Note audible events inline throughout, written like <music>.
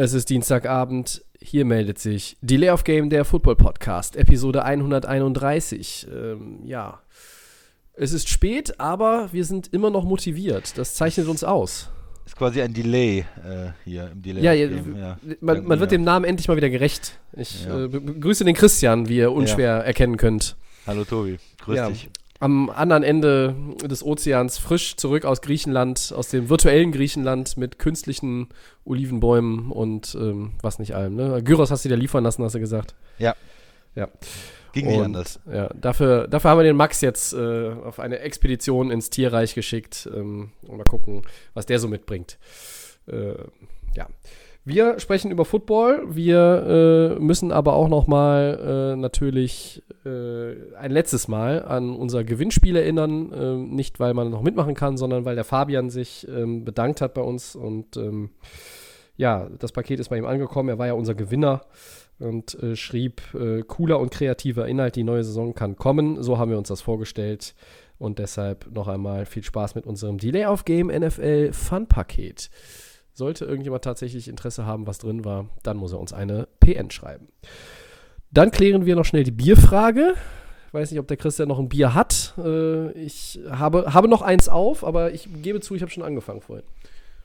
Es ist Dienstagabend. Hier meldet sich Delay of Game, der Football Podcast, Episode 131. Ähm, ja, es ist spät, aber wir sind immer noch motiviert. Das zeichnet uns aus. Ist quasi ein Delay äh, hier im Delay. Ja, ja, ja. Man, man wird dem Namen endlich mal wieder gerecht. Ich Ja. äh, be- begrüße den Christian, wie ihr unschwer erkennen könnt. Hallo Tobi, grüß Ja. dich. Am anderen Ende des Ozeans, frisch zurück aus Griechenland, aus dem virtuellen Griechenland mit künstlichen Olivenbäumen und ähm, was nicht allem. Ne? Gyros hast du dir liefern lassen, hast du gesagt. Ja, Ja. ging nicht Und, anders. Ja, dafür, dafür haben wir den Max jetzt äh, auf eine Expedition ins Tierreich geschickt. Ähm, und mal gucken, was der so mitbringt. Äh, ja. Wir sprechen über Football. Wir äh, müssen aber auch noch mal äh, natürlich äh, ein letztes Mal an unser Gewinnspiel erinnern. Äh, nicht, weil man noch mitmachen kann, sondern weil der Fabian sich ähm, bedankt hat bei uns. Und ähm, ja, das Paket ist bei ihm angekommen. Er war ja unser Gewinner und äh, schrieb, äh, cooler und kreativer Inhalt, die neue Saison kann kommen. So haben wir uns das vorgestellt. Und deshalb noch einmal viel Spaß mit unserem Delay of Game NFL Fun Paket. Sollte irgendjemand tatsächlich Interesse haben, was drin war, dann muss er uns eine PN schreiben. Dann klären wir noch schnell die Bierfrage. Ich weiß nicht, ob der Christian noch ein Bier hat. Äh, ich habe, habe noch eins auf, aber ich gebe zu, ich habe schon angefangen vorhin.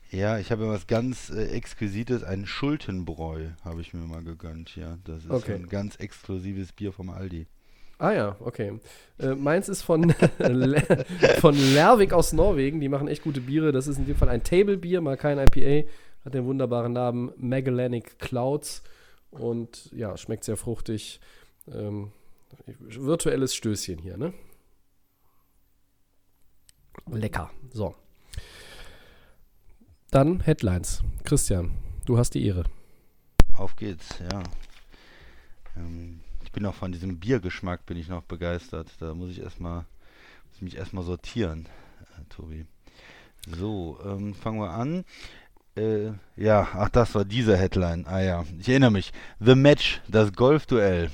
Ja, ich habe was ganz äh, Exquisites, ein Schultenbräu habe ich mir mal gegönnt. Ja, das ist Okay. ein ganz exklusives Bier vom Aldi. Ah ja, okay. Äh, meins ist von, <laughs> von Lervik aus Norwegen. Die machen echt gute Biere. Das ist in dem Fall ein Table-Bier, mal kein IPA. Hat den wunderbaren Namen Magellanic Clouds. Und ja, schmeckt sehr fruchtig. Ähm, virtuelles Stößchen hier, ne? Lecker. So. Dann Headlines. Christian, du hast die Ehre. Auf geht's, ja. Ähm, bin auch von diesem Biergeschmack bin ich noch begeistert. Da muss ich erstmal muss mich erstmal sortieren, äh, Tobi. So, ähm, fangen wir an. Äh, ja, ach, das war diese Headline. Ah ja, ich erinnere mich. The Match, das Golfduell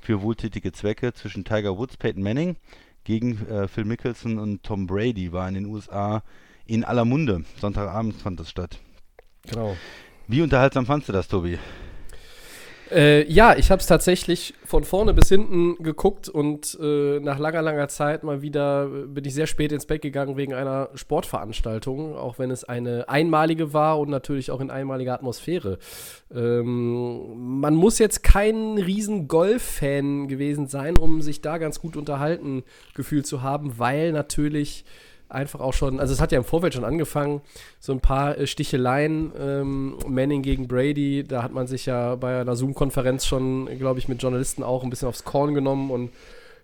für wohltätige Zwecke zwischen Tiger Woods, Peyton Manning gegen äh, Phil Mickelson und Tom Brady war in den USA in aller Munde. Sonntagabend fand das statt. Genau. Wie unterhaltsam fandst du das, Tobi? Äh, ja, ich habe es tatsächlich von vorne bis hinten geguckt und äh, nach langer, langer Zeit mal wieder äh, bin ich sehr spät ins Bett gegangen wegen einer Sportveranstaltung, auch wenn es eine einmalige war und natürlich auch in einmaliger Atmosphäre. Ähm, man muss jetzt kein riesen Golf-Fan gewesen sein, um sich da ganz gut unterhalten gefühlt zu haben, weil natürlich einfach auch schon, also es hat ja im Vorfeld schon angefangen, so ein paar äh, Sticheleien, ähm, Manning gegen Brady, da hat man sich ja bei einer Zoom-Konferenz schon, glaube ich, mit Journalisten auch ein bisschen aufs Korn genommen und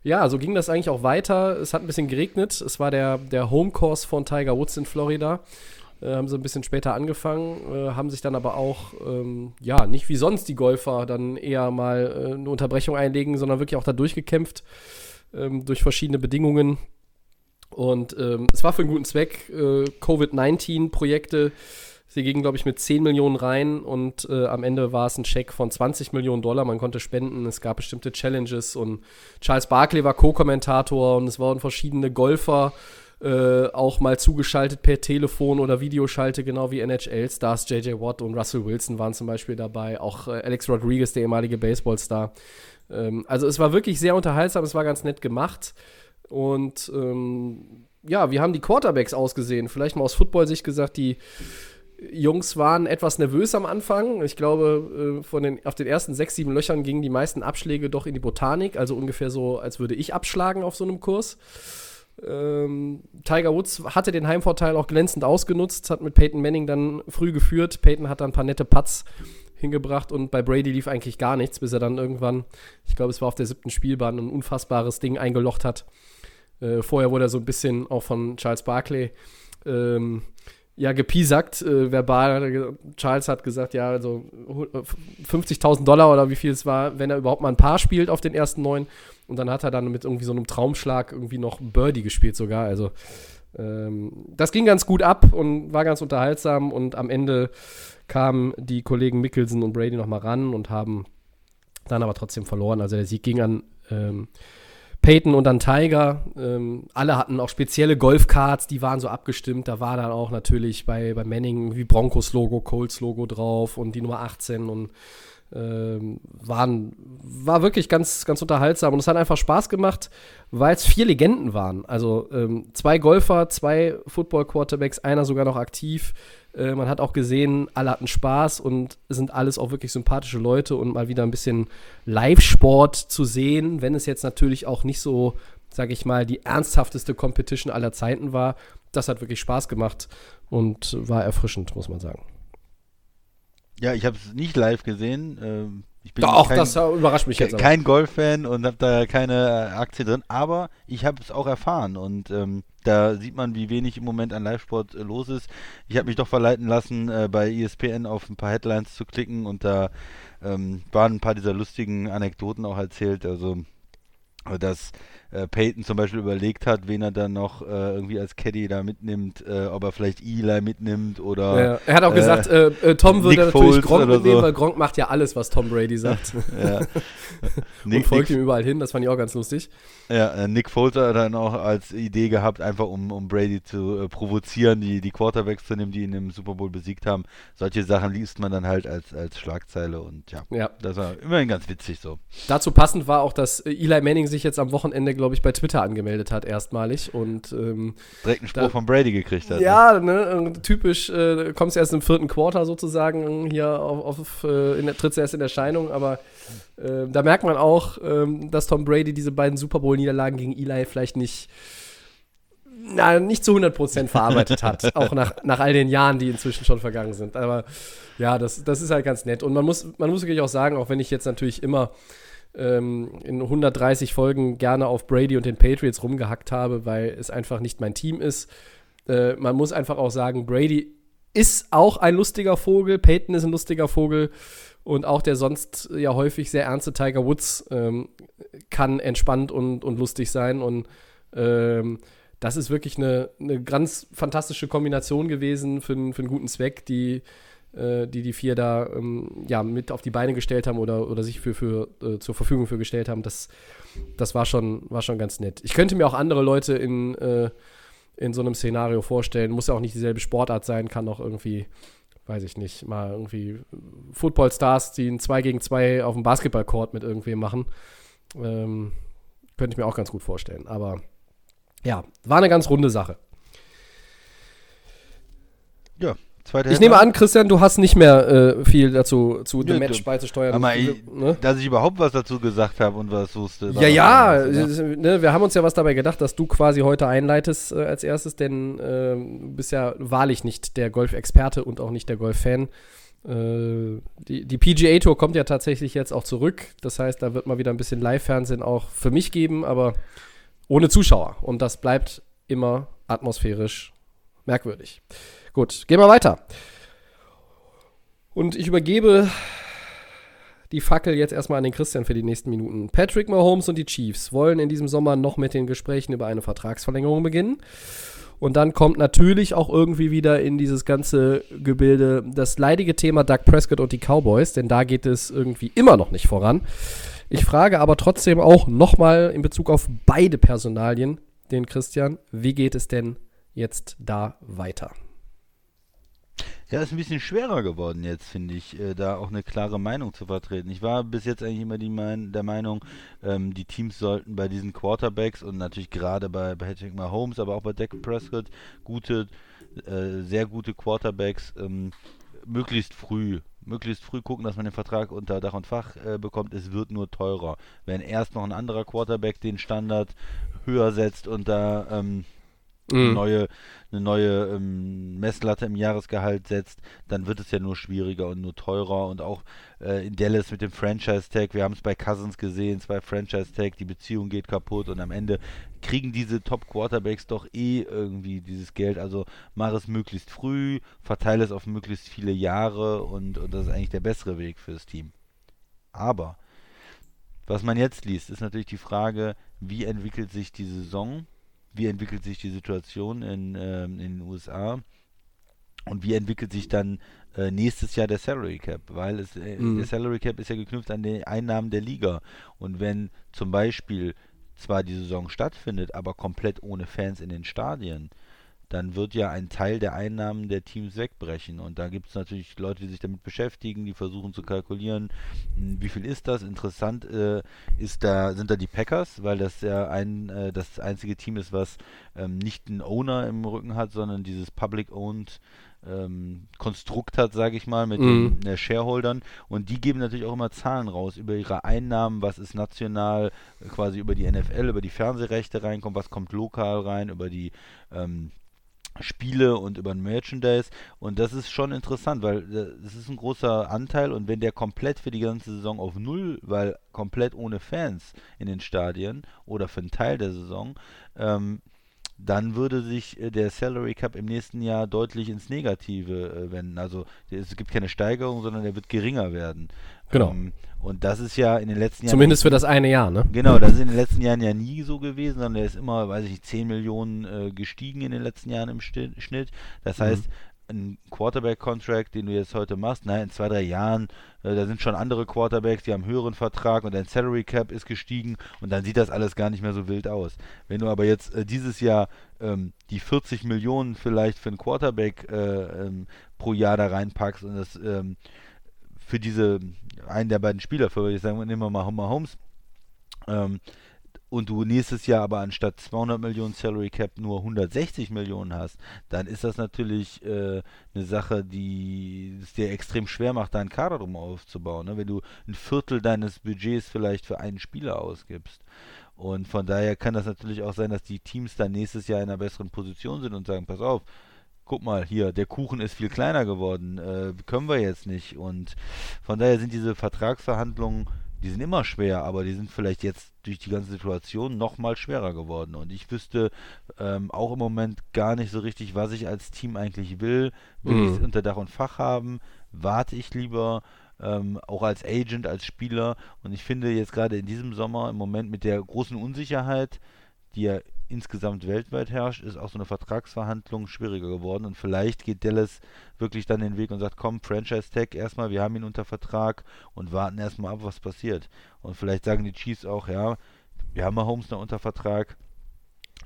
ja, so ging das eigentlich auch weiter. Es hat ein bisschen geregnet. Es war der, der Homecourse von Tiger Woods in Florida. Äh, haben sie ein bisschen später angefangen, äh, haben sich dann aber auch, ähm, ja, nicht wie sonst die Golfer dann eher mal äh, eine Unterbrechung einlegen, sondern wirklich auch da durchgekämpft ähm, durch verschiedene Bedingungen. Und ähm, es war für einen guten Zweck. Äh, Covid-19-Projekte. Sie gingen, glaube ich, mit 10 Millionen rein und äh, am Ende war es ein Scheck von 20 Millionen Dollar. Man konnte spenden. Es gab bestimmte Challenges und Charles Barkley war Co-Kommentator und es waren verschiedene Golfer äh, auch mal zugeschaltet per Telefon oder Videoschalte, genau wie NHL-Stars. JJ Watt und Russell Wilson waren zum Beispiel dabei. Auch äh, Alex Rodriguez, der ehemalige Baseballstar. Ähm, also es war wirklich sehr unterhaltsam. Es war ganz nett gemacht. Und ähm, ja, wie haben die Quarterbacks ausgesehen? Vielleicht mal aus Football-Sicht gesagt, die Jungs waren etwas nervös am Anfang. Ich glaube, äh, von den, auf den ersten sechs, sieben Löchern gingen die meisten Abschläge doch in die Botanik, also ungefähr so, als würde ich abschlagen auf so einem Kurs. Ähm, Tiger Woods hatte den Heimvorteil auch glänzend ausgenutzt, hat mit Peyton Manning dann früh geführt. Peyton hat dann ein paar nette Putts hingebracht und bei Brady lief eigentlich gar nichts, bis er dann irgendwann, ich glaube, es war auf der siebten Spielbahn, ein unfassbares Ding eingelocht hat. Äh, vorher wurde er so ein bisschen auch von Charles Barkley ähm, ja, gepiesackt, äh, verbal. Charles hat gesagt, ja, also 50.000 Dollar oder wie viel es war, wenn er überhaupt mal ein Paar spielt auf den ersten neun. Und dann hat er dann mit irgendwie so einem Traumschlag irgendwie noch Birdie gespielt sogar. Also ähm, das ging ganz gut ab und war ganz unterhaltsam. Und am Ende kamen die Kollegen Mickelson und Brady noch mal ran und haben dann aber trotzdem verloren. Also der Sieg ging an ähm, Peyton und dann Tiger. Ähm, alle hatten auch spezielle Golfcards, die waren so abgestimmt. Da war dann auch natürlich bei, bei Manning wie Broncos-Logo, Colts-Logo drauf und die Nummer 18 und ähm, waren, war wirklich ganz, ganz unterhaltsam und es hat einfach Spaß gemacht, weil es vier Legenden waren. Also ähm, zwei Golfer, zwei Football-Quarterbacks, einer sogar noch aktiv. Äh, man hat auch gesehen, alle hatten Spaß und sind alles auch wirklich sympathische Leute und mal wieder ein bisschen Live-Sport zu sehen, wenn es jetzt natürlich auch nicht so, sage ich mal, die ernsthafteste Competition aller Zeiten war. Das hat wirklich Spaß gemacht und war erfrischend, muss man sagen. Ja, ich habe es nicht live gesehen. Ähm, ich bin Doch, kein, das überrascht mich jetzt. kein Golf-Fan und habe da keine äh, Aktie drin, aber ich habe es auch erfahren und ähm, da sieht man, wie wenig im Moment an Live-Sport äh, los ist. Ich habe mich doch verleiten lassen, äh, bei ESPN auf ein paar Headlines zu klicken und da ähm, waren ein paar dieser lustigen Anekdoten auch erzählt. Also, äh, dass äh, Peyton zum Beispiel überlegt hat, wen er dann noch äh, irgendwie als Caddy da mitnimmt, äh, ob er vielleicht Eli mitnimmt oder. Ja, er hat auch äh, gesagt, äh, äh, Tom würde Nick natürlich Foles Gronk mitnehmen, so. weil Gronk macht ja alles, was Tom Brady sagt. <laughs> ja. <laughs> und Nick, folgt Nick, ihm überall hin, das fand ich auch ganz lustig. ja, äh, Nick Foles hat dann auch als Idee gehabt, einfach um, um Brady zu äh, provozieren, die, die Quarterbacks zu nehmen, die ihn im Super Bowl besiegt haben. Solche Sachen liest man dann halt als, als Schlagzeile und ja, Ja. das war immerhin ganz witzig so. Dazu passend war auch, dass äh, Eli Manning sich jetzt am Wochenende, glaube ich, bei Twitter angemeldet hat, erstmalig. Und ähm, Direkt einen Spruch Da- von Brady gekriegt hat. ne? ja, ne, typisch, äh, kommst erst im vierten Quarter sozusagen hier auf, auf äh, in der, trittst erst in Erscheinung, aber äh, da merkt man auch, ähm, dass Tom Brady diese beiden Super Bowl-Niederlagen gegen Eli vielleicht nicht, na, nicht zu 100% verarbeitet hat, <laughs> auch nach, nach all den Jahren, die inzwischen schon vergangen sind. Aber ja, das, das ist halt ganz nett. Und man muss, man muss wirklich auch sagen, auch wenn ich jetzt natürlich immer ähm, in 130 Folgen gerne auf Brady und den Patriots rumgehackt habe, weil es einfach nicht mein Team ist. Äh, man muss einfach auch sagen, Brady ist auch ein lustiger Vogel, Peyton ist ein lustiger Vogel und auch der sonst ja häufig sehr ernste Tiger Woods ähm, kann entspannt und, und lustig sein und ähm, das ist wirklich eine, eine ganz fantastische Kombination gewesen für, für einen guten Zweck, die äh, die die vier da ähm, ja, mit auf die Beine gestellt haben oder, oder sich für, für, äh, zur Verfügung für gestellt haben, das, das war, schon, war schon ganz nett. Ich könnte mir auch andere Leute in, äh, in so einem Szenario vorstellen. Muss ja auch nicht dieselbe Sportart sein, kann auch irgendwie, weiß ich nicht, mal irgendwie Footballstars, die ein 2 gegen 2 auf dem Basketballcourt mit irgendwem machen. Ähm, könnte ich mir auch ganz gut vorstellen. Aber ja, war eine ganz runde Sache. Ja, zweite Ich nehme an, Christian, du hast nicht mehr äh, viel dazu zu The Match beizusteuern. Aber ich, ne? dass ich überhaupt was dazu gesagt habe und was wusste. Ja, ja, das, ne? ne, wir haben uns ja was dabei gedacht, dass du quasi heute einleitest äh, als erstes, denn ähm, du bist ja wahrlich nicht der Golf-Experte und auch nicht der Golf-Fan. Äh, die, die PGA Tour kommt ja tatsächlich jetzt auch zurück. Das heißt, da wird mal wieder ein bisschen Live-Fernsehen auch für mich geben, aber ohne Zuschauer. Und das bleibt immer atmosphärisch merkwürdig. Gut, gehen wir weiter. Und ich übergebe die Fackel jetzt erstmal an den Christian für die nächsten Minuten. Patrick Mahomes und die Chiefs wollen in diesem Sommer noch mit den Gesprächen über eine Vertragsverlängerung beginnen. Und dann kommt natürlich auch irgendwie wieder in dieses ganze Gebilde das leidige Thema Doug Prescott und die Cowboys, denn da geht es irgendwie immer noch nicht voran. Ich frage aber trotzdem auch nochmal in Bezug auf beide Personalien den Christian, wie geht es denn jetzt da weiter? Ja, ist ein bisschen schwerer geworden jetzt, finde ich, äh, da auch eine klare Meinung zu vertreten. Ich war bis jetzt eigentlich immer die mein, der Meinung, ähm, die Teams sollten bei diesen Quarterbacks und natürlich gerade bei, Patrick Mahomes, aber auch bei Dak Prescott gute, äh, sehr gute Quarterbacks ähm, möglichst früh, möglichst früh gucken, dass man den Vertrag unter Dach und Fach äh, bekommt. Es wird nur teurer. Wenn erst noch ein anderer Quarterback den Standard höher setzt und da ähm, eine neue, eine neue ähm, Messlatte im Jahresgehalt setzt, dann wird es ja nur schwieriger und nur teurer. Und auch äh, in Dallas mit dem Franchise-Tag, wir haben es bei Cousins gesehen, zwei Franchise-Tag, die Beziehung geht kaputt und am Ende kriegen diese Top-Quarterbacks doch eh irgendwie dieses Geld, also mach es möglichst früh, verteile es auf möglichst viele Jahre und, und das ist eigentlich der bessere Weg fürs Team. Aber was man jetzt liest, ist natürlich die Frage, wie entwickelt sich die Saison wie entwickelt sich die Situation in, ähm, in den USA und wie entwickelt sich dann äh, nächstes Jahr der Salary Cap, weil es, äh, mhm. der Salary Cap ist ja geknüpft an die Einnahmen der Liga. Und wenn zum Beispiel zwar die Saison stattfindet, aber komplett ohne Fans in den Stadien, dann wird ja ein Teil der Einnahmen der Teams wegbrechen. Und da gibt es natürlich Leute, die sich damit beschäftigen, die versuchen zu kalkulieren, hm, wie viel ist das. Interessant äh, ist da, sind da die Packers, weil das ja ein, äh, das einzige Team ist, was ähm, nicht einen Owner im Rücken hat, sondern dieses Public-Owned ähm, Konstrukt hat, sage ich mal, mit mhm. den äh, Shareholdern. Und die geben natürlich auch immer Zahlen raus über ihre Einnahmen, was ist national, äh, quasi über die NFL, über die Fernsehrechte reinkommt, was kommt lokal rein, über die ähm, Spiele und über Merchandise. Und das ist schon interessant, weil äh, das ist ein großer Anteil. Und wenn der komplett für die ganze Saison auf Null, weil komplett ohne Fans in den Stadien oder für einen Teil der Saison, ähm, dann würde sich äh, der Salary Cap im nächsten Jahr deutlich ins Negative äh, wenden. Also es gibt keine Steigerung, sondern er wird geringer werden. Genau. Ähm, und das ist ja in den letzten Jahren. Zumindest für das eine Jahr, ne? Genau, das ist in den letzten Jahren ja nie so gewesen, sondern er ist immer, weiß ich nicht, 10 Millionen äh, gestiegen in den letzten Jahren im Schnitt. Das mhm. heißt, ein Quarterback-Contract, den du jetzt heute machst, nein, in zwei, drei Jahren, äh, da sind schon andere Quarterbacks, die haben einen höheren Vertrag und dein Salary Cap ist gestiegen und dann sieht das alles gar nicht mehr so wild aus. Wenn du aber jetzt äh, dieses Jahr ähm, die 40 Millionen vielleicht für einen Quarterback äh, ähm, pro Jahr da reinpackst und das ähm, für diese, einen der beiden Spieler, für ich sagen, nehmen wir mal Homer Holmes, ähm, und du nächstes Jahr aber anstatt 200 Millionen Salary Cap nur 160 Millionen hast, dann ist das natürlich äh, eine Sache, die es dir extrem schwer macht, deinen Kader drum aufzubauen. Ne? Wenn du ein Viertel deines Budgets vielleicht für einen Spieler ausgibst. Und von daher kann das natürlich auch sein, dass die Teams dann nächstes Jahr in einer besseren Position sind und sagen, pass auf, guck mal, hier, der Kuchen ist viel kleiner geworden, äh, können wir jetzt nicht. Und von daher sind diese Vertragsverhandlungen, die sind immer schwer, aber die sind vielleicht jetzt durch die ganze Situation noch mal schwerer geworden. Und ich wüsste ähm, auch im Moment gar nicht so richtig, was ich als Team eigentlich will. Will mhm. ich es unter Dach und Fach haben? Warte ich lieber? Ähm, auch als Agent, als Spieler. Und ich finde jetzt gerade in diesem Sommer im Moment mit der großen Unsicherheit, die ja insgesamt weltweit herrscht, ist auch so eine Vertragsverhandlung schwieriger geworden. Und vielleicht geht Dallas wirklich dann den Weg und sagt, komm, Franchise Tag erstmal, wir haben ihn unter Vertrag und warten erstmal ab, was passiert. Und vielleicht sagen die Chiefs auch, ja, wir haben Holmes noch unter Vertrag.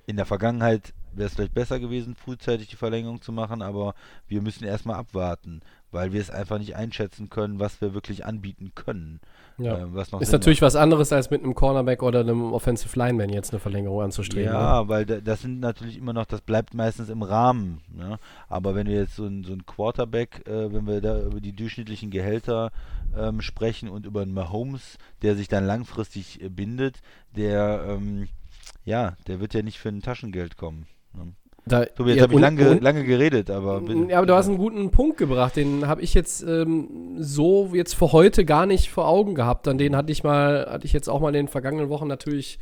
In der Vergangenheit wäre es vielleicht besser gewesen, frühzeitig die Verlängerung zu machen, aber wir müssen erstmal abwarten, weil wir es einfach nicht einschätzen können, was wir wirklich anbieten können. Ja. Äh, ist natürlich macht. was anderes, als mit einem Cornerback oder einem Offensive Lineman jetzt eine Verlängerung anzustreben. Ja, ne? weil das sind natürlich immer noch, das bleibt meistens im Rahmen. Ne? Aber wenn wir jetzt so ein, so ein Quarterback, äh, wenn wir da über die durchschnittlichen Gehälter ähm, sprechen und über einen Mahomes, der sich dann langfristig äh, bindet, der, ähm, ja, der wird ja nicht für ein Taschengeld kommen. Ne? Da, Tobi, jetzt ja, habe ich lange, lange geredet, aber. Ja, aber du hast einen guten Punkt gebracht. Den habe ich jetzt ähm, so jetzt für heute gar nicht vor Augen gehabt. An den hatte ich mal, hatte ich jetzt auch mal in den vergangenen Wochen natürlich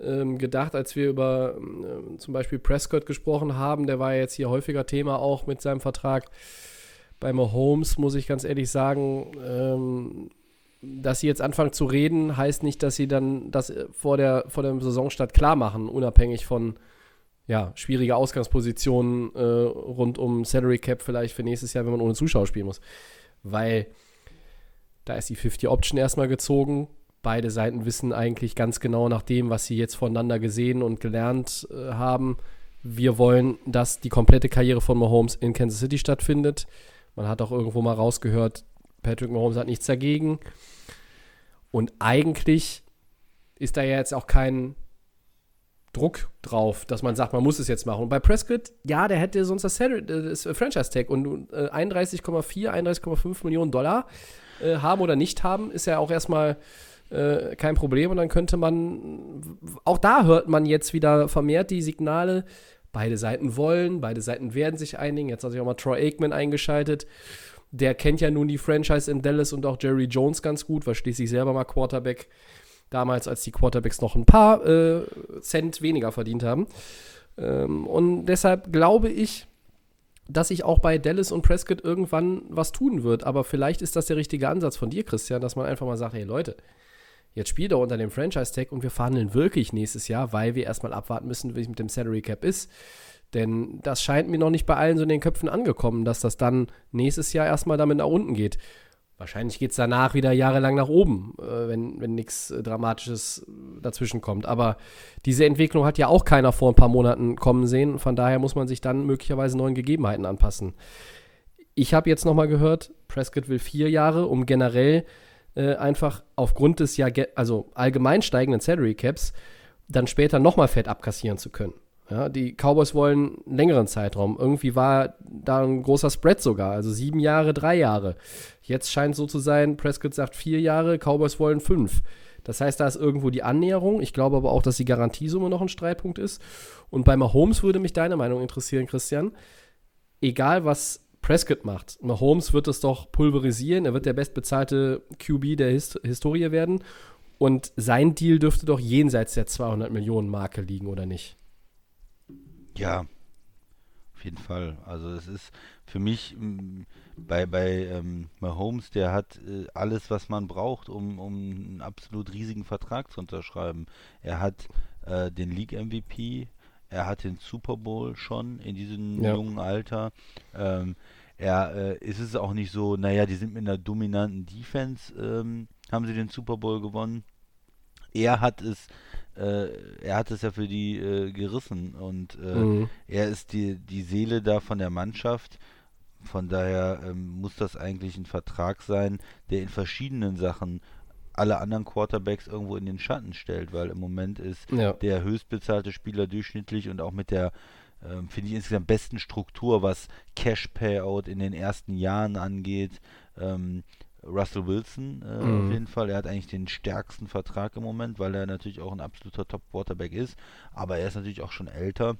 ähm, gedacht, als wir über ähm, zum Beispiel Prescott gesprochen haben. Der war ja jetzt hier häufiger Thema auch mit seinem Vertrag. Bei Mahomes muss ich ganz ehrlich sagen, ähm, dass sie jetzt anfangen zu reden, heißt nicht, dass sie dann das vor der, vor dem Saisonstart klar machen, unabhängig von ja, schwierige Ausgangspositionen äh, rund um Salary Cap vielleicht für nächstes Jahr, wenn man ohne Zuschauer spielen muss. Weil da ist die 50 Option erstmal gezogen. Beide Seiten wissen eigentlich ganz genau nach dem, was sie jetzt voneinander gesehen und gelernt äh, haben. Wir wollen, dass die komplette Karriere von Mahomes in Kansas City stattfindet. Man hat auch irgendwo mal rausgehört, Patrick Mahomes hat nichts dagegen. Und eigentlich ist da ja jetzt auch kein Druck drauf, dass man sagt, man muss es jetzt machen. Und bei Prescott, ja, der hätte sonst das, das Franchise-Tag und äh, 31,4, 31,5 Millionen Dollar äh, haben oder nicht haben, ist ja auch erstmal äh, kein Problem. Und dann könnte man, auch da hört man jetzt wieder vermehrt die Signale, beide Seiten wollen, beide Seiten werden sich einigen. Jetzt hat sich auch mal Troy Aikman eingeschaltet. Der kennt ja nun die Franchise in Dallas und auch Jerry Jones ganz gut, war schließlich selber mal Quarterback. Damals, als die Quarterbacks noch ein paar äh, Cent weniger verdient haben. Ähm, und deshalb glaube ich, dass sich auch bei Dallas und Prescott irgendwann was tun wird. Aber vielleicht ist das der richtige Ansatz von dir, Christian, dass man einfach mal sagt, hey Leute, jetzt spielt er unter dem Franchise-Tag und wir verhandeln wirklich nächstes Jahr, weil wir erstmal abwarten müssen, wie es mit dem Salary Cap ist. Denn das scheint mir noch nicht bei allen so in den Köpfen angekommen, dass das dann nächstes Jahr erstmal damit nach unten geht. Wahrscheinlich geht es danach wieder jahrelang nach oben, äh, wenn, wenn nichts äh, Dramatisches dazwischen kommt. Aber diese Entwicklung hat ja auch keiner vor ein paar Monaten kommen sehen. Von daher muss man sich dann möglicherweise neuen Gegebenheiten anpassen. Ich habe jetzt nochmal gehört, Prescott will vier Jahre, um generell äh, einfach aufgrund des ja also allgemein steigenden Salary Caps dann später nochmal Fett abkassieren zu können. Ja, die Cowboys wollen einen längeren Zeitraum. Irgendwie war da ein großer Spread sogar. Also sieben Jahre, drei Jahre. Jetzt scheint so zu sein, Prescott sagt vier Jahre, Cowboys wollen fünf. Das heißt, da ist irgendwo die Annäherung. Ich glaube aber auch, dass die Garantiesumme noch ein Streitpunkt ist. Und bei Mahomes würde mich deine Meinung interessieren, Christian. Egal, was Prescott macht, Mahomes wird es doch pulverisieren. Er wird der bestbezahlte QB der Hist Historie werden. Und sein Deal dürfte doch jenseits der 200 Millionen Marke liegen, oder nicht? Ja, auf jeden Fall. Also es ist für mich mm, bei, bei ähm, Mahomes, der hat äh, alles, was man braucht, um, um einen absolut riesigen Vertrag zu unterschreiben. Er hat äh, den League-MVP, er hat den Super Bowl schon in diesem ja. jungen Alter. Ähm, er äh, ist es auch nicht so, naja, die sind mit einer dominanten Defense, ähm, haben sie den Super Bowl gewonnen. Er hat es er hat es ja für die äh, gerissen und äh, mhm. er ist die, die Seele da von der Mannschaft. Von daher ähm, muss das eigentlich ein Vertrag sein, der in verschiedenen Sachen alle anderen Quarterbacks irgendwo in den Schatten stellt, weil im Moment ist ja. der höchstbezahlte Spieler durchschnittlich und auch mit der, ähm, finde ich, insgesamt besten Struktur, was Cash Payout in den ersten Jahren angeht, ähm, Russell Wilson äh, mhm. auf jeden Fall. Er hat eigentlich den stärksten Vertrag im Moment, weil er natürlich auch ein absoluter Top-Quarterback ist. Aber er ist natürlich auch schon älter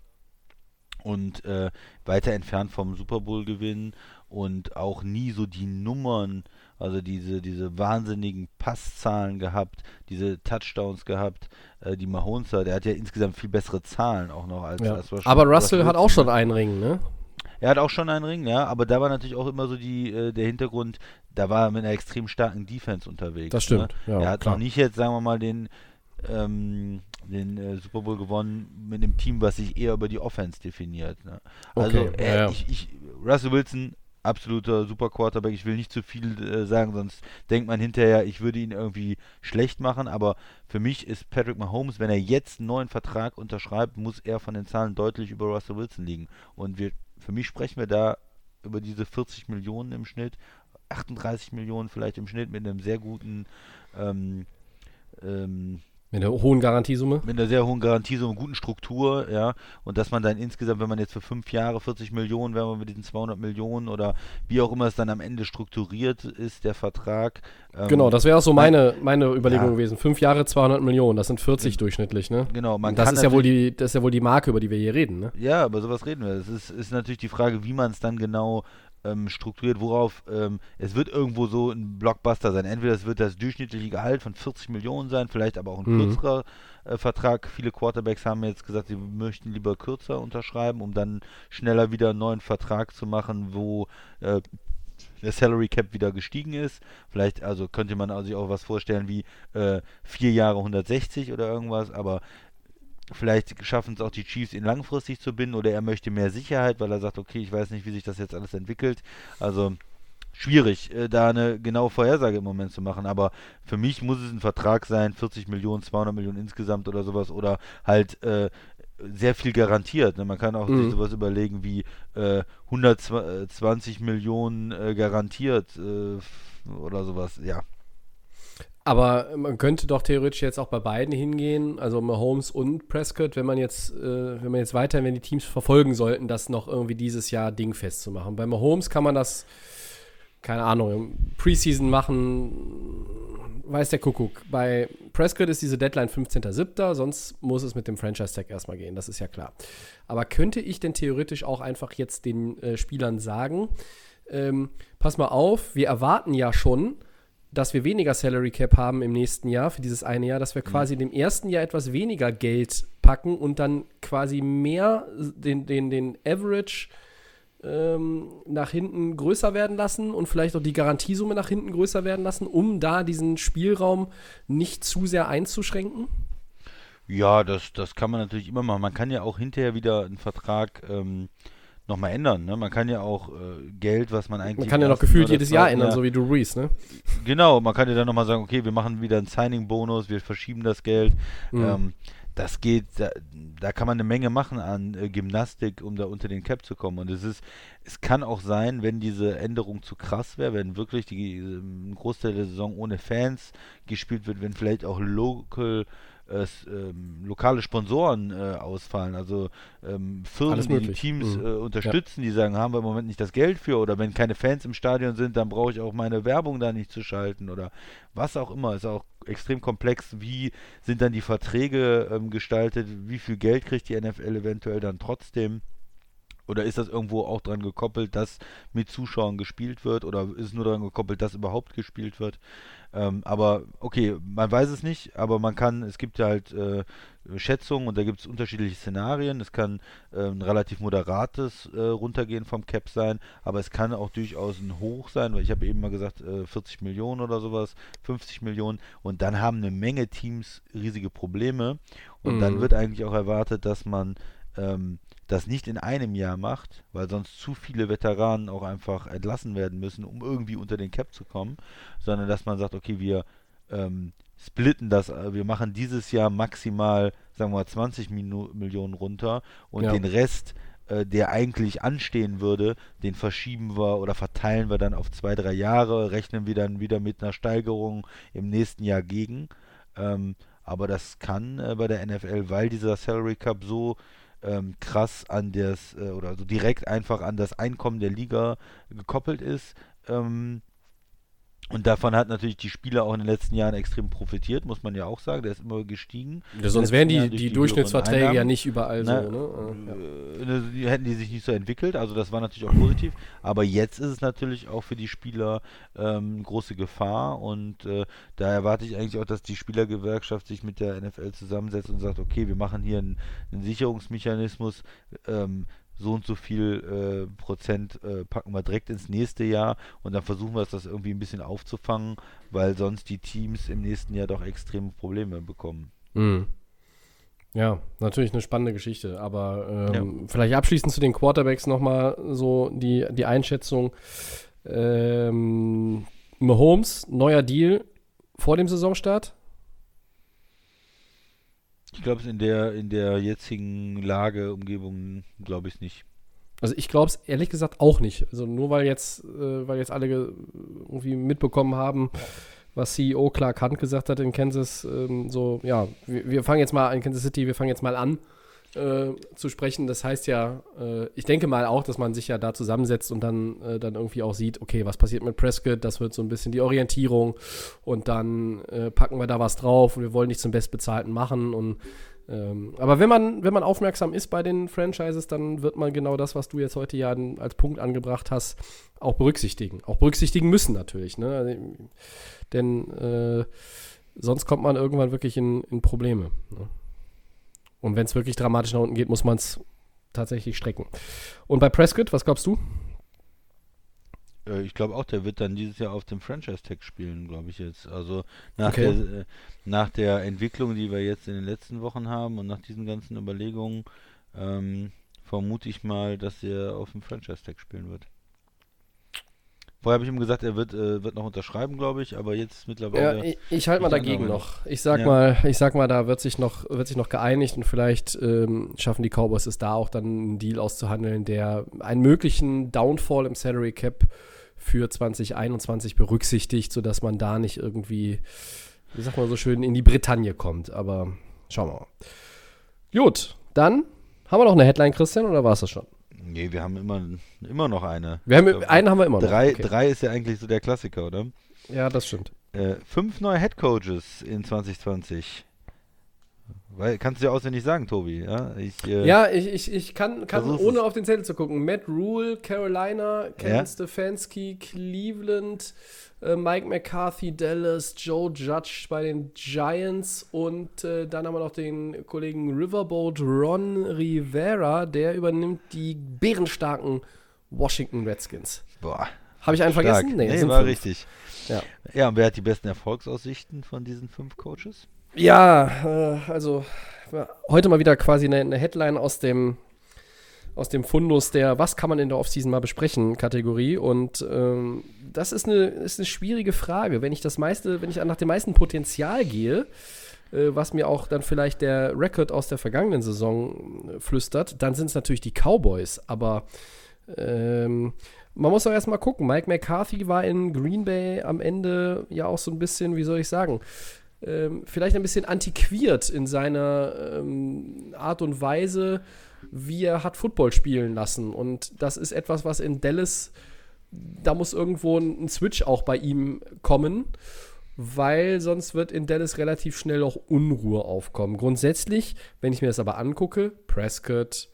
und äh, weiter entfernt vom Super Bowl gewinnen und auch nie so die Nummern, also diese, diese wahnsinnigen Passzahlen gehabt, diese Touchdowns gehabt, äh, die Mahomes hat. Er hat ja insgesamt viel bessere Zahlen auch noch als, ja. als Russell. Aber Russell, Russell hat auch schon einen Ring, ne? Er hat auch schon einen Ring, ja, aber da war natürlich auch immer so die, äh, der Hintergrund, da war er mit einer extrem starken Defense unterwegs. Das stimmt. Ne? Ja, er hat klar. noch nicht jetzt, sagen wir mal, den, ähm, den äh, Super Bowl gewonnen mit einem Team, was sich eher über die Offense definiert. Ne? Also okay, äh, ja, Ich, ich, Russell Wilson, absoluter super Quarterback. Ich will nicht zu viel äh, sagen, sonst denkt man hinterher, ich würde ihn irgendwie schlecht machen. Aber für mich ist Patrick Mahomes, wenn er jetzt einen neuen Vertrag unterschreibt, muss er von den Zahlen deutlich über Russell Wilson liegen. Und wir für mich sprechen wir da über diese 40 Millionen im Schnitt, 38 Millionen vielleicht im Schnitt mit einem sehr guten ähm, ähm, mit einer hohen Garantiesumme? Mit einer sehr hohen Garantiesumme, guten Struktur, ja. Und dass man dann insgesamt, wenn man jetzt für fünf Jahre 40 Millionen, wenn man mit diesen 200 Millionen oder wie auch immer es dann am Ende strukturiert ist, der Vertrag. Ähm, genau, das wäre auch so meine, meine Überlegung ja. gewesen. Fünf Jahre 200 Millionen, das sind 40 durchschnittlich, ne? Genau, man das ist ja wohl die, Das ist ja wohl die Marke, über die wir hier reden, ne? Ja, aber sowas reden wir. Es ist, ist natürlich die Frage, wie man es dann genau ähm, strukturiert, worauf ähm, es wird irgendwo so ein Blockbuster sein. Entweder es wird das durchschnittliche Gehalt von 40 Millionen sein, vielleicht aber auch ein mhm. kürzerer äh, Vertrag. Viele Quarterbacks haben jetzt gesagt, sie möchten lieber kürzer unterschreiben, um dann schneller wieder einen neuen Vertrag zu machen, wo äh, der Salary Cap wieder gestiegen ist. Vielleicht, also könnte man sich auch was vorstellen wie äh, vier Jahre 160 oder irgendwas, aber Vielleicht schaffen es auch die Chiefs, ihn langfristig zu binden oder er möchte mehr Sicherheit, weil er sagt, okay, ich weiß nicht, wie sich das jetzt alles entwickelt. Also schwierig, äh, da eine genaue Vorhersage im Moment zu machen. Aber für mich muss es ein Vertrag sein, 40 Millionen, 200 Millionen insgesamt oder sowas oder halt äh, sehr viel garantiert. Ne? Man kann auch mhm. sich sowas überlegen wie äh, 120 Millionen äh, garantiert äh, oder sowas. Ja, aber man könnte doch theoretisch jetzt auch bei beiden hingehen, also Mahomes und Prescott, wenn man jetzt, äh, wenn man jetzt weiterhin, wenn die Teams verfolgen sollten, das noch irgendwie dieses Jahr dingfest zu machen. Bei Mahomes kann man das keine Ahnung, Preseason machen, weiß der Kuckuck. Bei Prescott ist diese Deadline 15.07., sonst muss es mit dem Franchise-Tag erstmal gehen, das ist ja klar. Aber könnte ich denn theoretisch auch einfach jetzt den äh, Spielern sagen, ähm, pass mal auf, wir erwarten ja schon, dass wir weniger Salary Cap haben im nächsten Jahr, für dieses eine Jahr, dass wir quasi mhm. im ersten Jahr etwas weniger Geld packen und dann quasi mehr den, den, den Average ähm, nach hinten größer werden lassen und vielleicht auch die Garantiesumme nach hinten größer werden lassen, um da diesen Spielraum nicht zu sehr einzuschränken? Ja, das, das kann man natürlich immer machen. Man kann ja auch hinterher wieder einen Vertrag ähm, nochmal ändern. Ne? Man kann ja auch äh, Geld, was man eigentlich. Man kann ja noch gefühlt jedes Jahr ändern, so wie du Reese, ne? Genau, man kann ja dann nochmal sagen, okay, wir machen wieder einen Signing-Bonus, wir verschieben das Geld. Mhm. Ähm, das geht, da, da, kann man eine Menge machen an äh, Gymnastik, um da unter den Cap zu kommen. Und es ist, es kann auch sein, wenn diese Änderung zu krass wäre, wenn wirklich die, ein ähm, Großteil der Saison ohne Fans gespielt wird, wenn vielleicht auch Local äh, lokale Sponsoren äh, ausfallen, also ähm, Firmen, die, Teams mhm. äh, unterstützen, ja. die sagen, haben wir im Moment nicht das Geld für oder wenn keine Fans im Stadion sind, dann brauche ich auch meine Werbung da nicht zu schalten oder was auch immer, ist auch extrem komplex, wie sind dann die Verträge ähm, gestaltet, wie viel Geld kriegt die NFL eventuell dann trotzdem oder ist das irgendwo auch dran gekoppelt, dass mit Zuschauern gespielt wird? Oder ist es nur dran gekoppelt, dass überhaupt gespielt wird? Ähm, aber okay, man weiß es nicht, aber man kann, es gibt ja halt äh, Schätzungen und da gibt es unterschiedliche Szenarien. Es kann äh, ein relativ moderates äh, Runtergehen vom Cap sein, aber es kann auch durchaus ein Hoch sein, weil ich habe eben mal gesagt, 40 äh, Millionen oder sowas, 50 Millionen und dann haben eine Menge Teams riesige Probleme und mhm. dann wird eigentlich auch erwartet, dass man ähm, das nicht in einem Jahr macht, weil sonst zu viele Veteranen auch einfach entlassen werden müssen, um irgendwie unter den Cap zu kommen, sondern dass man sagt, okay, wir ähm, splitten das, äh, wir machen dieses Jahr maximal, sagen wir mal, 20 Minu Millionen runter und ja. den Rest, äh, der eigentlich anstehen würde, den verschieben wir oder verteilen wir dann auf zwei, drei Jahre, rechnen wir dann wieder mit einer Steigerung im nächsten Jahr gegen. Ähm, aber das kann äh, bei der NFL, weil dieser Salary Cup so ähm, krass an das, äh, oder so direkt einfach an das Einkommen der Liga gekoppelt ist, ähm, und davon hat natürlich die Spieler auch in den letzten Jahren extrem profitiert, muss man ja auch sagen. Der ist immer gestiegen. Ja, sonst wären die, die, die Durchschnittsverträge ja nicht überall Na, so. Ne? Ja. Die hätten die sich nicht so entwickelt. Also das war natürlich auch positiv. Aber jetzt ist es natürlich auch für die Spieler ähm, große Gefahr. Und äh, da erwarte ich eigentlich auch, dass die Spielergewerkschaft sich mit der NFL zusammensetzt und sagt, okay, wir machen hier einen, einen Sicherungsmechanismus. Ähm, so und so viel äh, Prozent äh, packen wir direkt ins nächste Jahr und dann versuchen wir es, das irgendwie ein bisschen aufzufangen, weil sonst die Teams im nächsten Jahr doch extreme Probleme bekommen. Mhm. Ja, natürlich eine spannende Geschichte, aber ähm, ja. vielleicht abschließend zu den Quarterbacks nochmal so die, die Einschätzung. Ähm, Mahomes, neuer Deal vor dem Saisonstart? Ich glaube es in der, in der jetzigen Lage, Umgebung, glaube ich es nicht. Also ich glaube es ehrlich gesagt auch nicht. Also nur weil jetzt, äh, weil jetzt alle irgendwie mitbekommen haben, was CEO Clark Hunt gesagt hat in Kansas, ähm, so, ja, wir, wir, fangen jetzt mal in Kansas City, wir fangen jetzt mal an äh, zu sprechen. Das heißt ja, äh, ich denke mal auch, dass man sich ja da zusammensetzt und dann, äh, dann irgendwie auch sieht, okay, was passiert mit Prescott, das wird so ein bisschen die Orientierung und dann äh, packen wir da was drauf und wir wollen nicht zum Bestbezahlten machen und ähm, aber wenn man, wenn man aufmerksam ist bei den Franchises, dann wird man genau das, was du jetzt heute ja als Punkt angebracht hast, auch berücksichtigen. Auch berücksichtigen müssen natürlich. Ne? Also, denn äh, sonst kommt man irgendwann wirklich in, in Probleme. Ne? Und wenn es wirklich dramatisch nach unten geht, muss man es tatsächlich strecken. Und bei Prescott, was glaubst du? Äh, ich glaube auch, der wird dann dieses Jahr auf dem Franchise-Tag spielen, glaube ich jetzt. Also nach, okay. der, äh, nach der Entwicklung, die wir jetzt in den letzten Wochen haben und nach diesen ganzen Überlegungen, ähm, vermute ich mal, dass er auf dem Franchise-Tag spielen wird. Vorher habe ich ihm gesagt, er wird, äh, wird noch unterschreiben, glaube ich, aber jetzt mittlerweile. Ja, ich, ich halte mal dagegen noch. Ich sag ja. mal, ich sag mal, da wird sich noch, wird sich noch geeinigt und vielleicht ähm, schaffen die Cowboys es da auch dann einen Deal auszuhandeln, der einen möglichen Downfall im Salary Cap für 2021 berücksichtigt, sodass man da nicht irgendwie, wie sagt man so schön, in die Bretagne kommt. Aber schauen wir mal. Gut, dann haben wir noch eine Headline, Christian, oder war es das schon? Nee, wir haben immer, immer noch eine. Wir haben, Ich glaub, einen haben wir immer noch. drei, okay. drei ist ja eigentlich so der Klassiker, oder? Ja, das stimmt. Äh, fünf neue Headcoaches in 2020. Weil, kannst du ja auswendig sagen, Tobi. Ja, ich, äh, Ja, ich, ich, ich kann, kann ohne es. auf den Zettel zu gucken. Matt Rule, Carolina, Kevin Ja. Stefanski, Cleveland, äh, Mike McCarthy, Dallas, Joe Judge bei den Giants und äh, dann haben wir noch den Kollegen Riverboat Ron Rivera, der übernimmt die bärenstarken Washington Redskins. Boah, Habe ich einen stark. vergessen? Nee, sind war fünf. richtig. Ja. Ja, und wer hat die besten Erfolgsaussichten von diesen fünf Coaches? Ja, äh, also heute mal wieder quasi eine, eine Headline aus dem aus dem Fundus der Was kann man in der Offseason mal besprechen Kategorie und ähm, das ist eine, ist eine schwierige Frage. Wenn ich das meiste, wenn ich nach dem meisten Potenzial gehe, äh, was mir auch dann vielleicht der Record aus der vergangenen Saison äh, flüstert, dann sind es natürlich die Cowboys. Aber ähm, man muss doch erstmal gucken. Mike McCarthy war in Green Bay am Ende ja auch so ein bisschen, wie soll ich sagen, ähm, vielleicht ein bisschen antiquiert in seiner ähm, Art und Weise, wie er hat Football spielen lassen. Und das ist etwas, was in Dallas, da muss irgendwo ein, ein Switch auch bei ihm kommen, weil sonst wird in Dallas relativ schnell auch Unruhe aufkommen. Grundsätzlich, wenn ich mir das aber angucke, Prescott,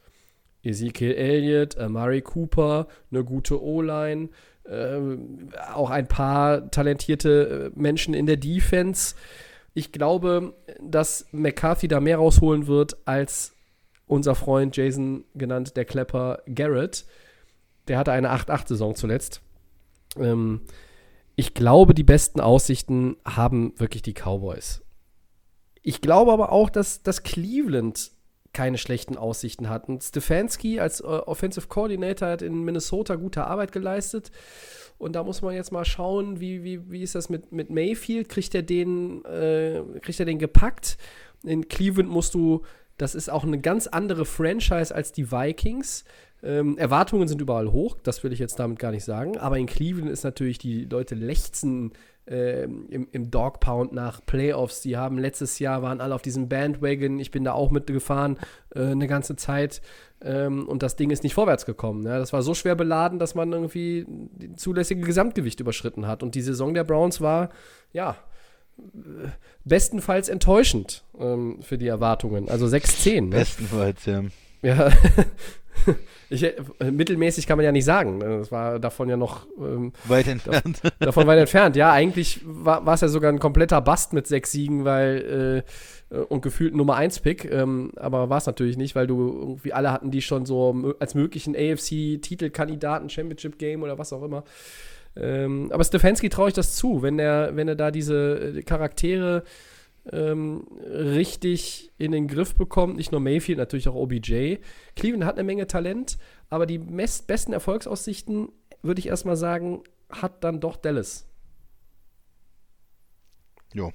Ezekiel Elliott, Amari Cooper, eine gute O-Line, ähm, auch ein paar talentierte äh, Menschen in der Defense. Ich glaube, dass McCarthy da mehr rausholen wird als unser Freund Jason genannt, der Klepper Garrett. Der hatte eine 8-8-Saison zuletzt. Ähm, ich glaube, die besten Aussichten haben wirklich die Cowboys. Ich glaube aber auch, dass, dass Cleveland keine schlechten Aussichten hat. Und Stefanski als äh, Offensive Coordinator hat in Minnesota gute Arbeit geleistet. Und da muss man jetzt mal schauen, wie, wie, wie ist das mit, mit Mayfield? Kriegt er den, äh, kriegt er den gepackt? In Cleveland musst du, das ist auch eine ganz andere Franchise als die Vikings. Ähm, Erwartungen sind überall hoch, das will ich jetzt damit gar nicht sagen. Aber in Cleveland ist natürlich, die Leute lechzen ähm, im, im Dog Pound nach Playoffs. Die haben letztes Jahr, waren alle auf diesem Bandwagon. Ich bin da auch mitgefahren äh, eine ganze Zeit. Ähm, und das Ding ist nicht vorwärts gekommen. Ne? Das war so schwer beladen, dass man irgendwie die zulässige Gesamtgewicht überschritten hat. Und die Saison der Browns war, ja, äh, bestenfalls enttäuschend ähm, für die Erwartungen. Also 6-10. Ne? Bestenfalls, ja. Ja, <laughs> <laughs> ich, äh, mittelmäßig kann man ja nicht sagen. ne? Das war davon ja noch ähm, Weit entfernt. davon weit entfernt. Ja, eigentlich war es ja sogar ein kompletter Bast mit sechs Siegen, weil äh, äh, und gefühlt Nummer 1 Pick, ähm, aber war es natürlich nicht, weil du irgendwie alle hatten die schon so als möglichen AFC-Titelkandidaten, Championship Game oder was auch immer. Ähm, aber Stefanski traue ich das zu, wenn er, wenn er da diese äh, Charaktere ähm, richtig in den Griff bekommt, nicht nur Mayfield, natürlich auch OBJ. Cleveland hat eine Menge Talent, aber die besten Erfolgsaussichten, würde ich erstmal sagen, hat dann doch Dallas. Jo.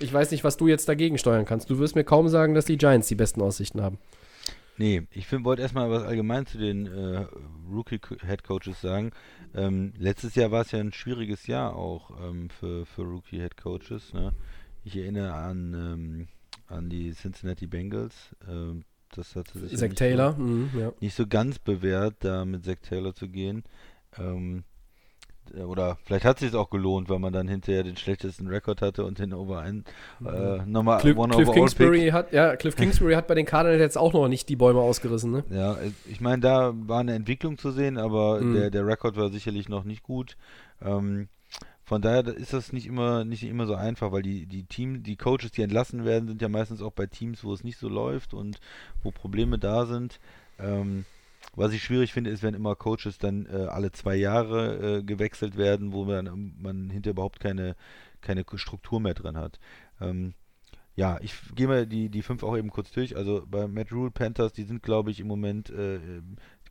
Ich weiß nicht, was du jetzt dagegen steuern kannst. Du wirst mir kaum sagen, dass die Giants die besten Aussichten haben. Nee, ich wollte erstmal was allgemein zu den äh, Rookie-Head-Coaches sagen. Ähm, letztes Jahr war es ja ein schwieriges Jahr auch ähm, für, für Rookie-Head-Coaches. Ne? Ich erinnere an, ähm, an die Cincinnati Bengals. Ähm, das hatte sich Zach nicht Taylor, So, mhm, ja. nicht so ganz bewährt, da mit Zach Taylor zu gehen. Ähm, äh, oder vielleicht hat es sich auch gelohnt, weil man dann hinterher den schlechtesten Rekord hatte und den Over ein äh, nochmal Cliff, One Cliff Kingsbury Pick. hat, ja, Cliff Kingsbury hat bei den Cardinals jetzt auch noch nicht die Bäume ausgerissen, ne? Ja, äh, ich meine, da war eine Entwicklung zu sehen, aber Mhm. der, der Rekord war sicherlich noch nicht gut. Ähm, von daher ist das nicht immer nicht immer so einfach, weil die, die Team, die Coaches, die entlassen werden, sind ja meistens auch bei Teams, wo es nicht so läuft und wo Probleme da sind. Ähm, was ich schwierig finde, ist, wenn immer Coaches dann äh, alle zwei Jahre äh, gewechselt werden, wo man, man hinterher überhaupt keine, keine Struktur mehr drin hat. Ähm, ja, ich gehe mal die, die fünf auch eben kurz durch. Also bei Matt Rule Panthers, die sind, glaube ich, im Moment, äh,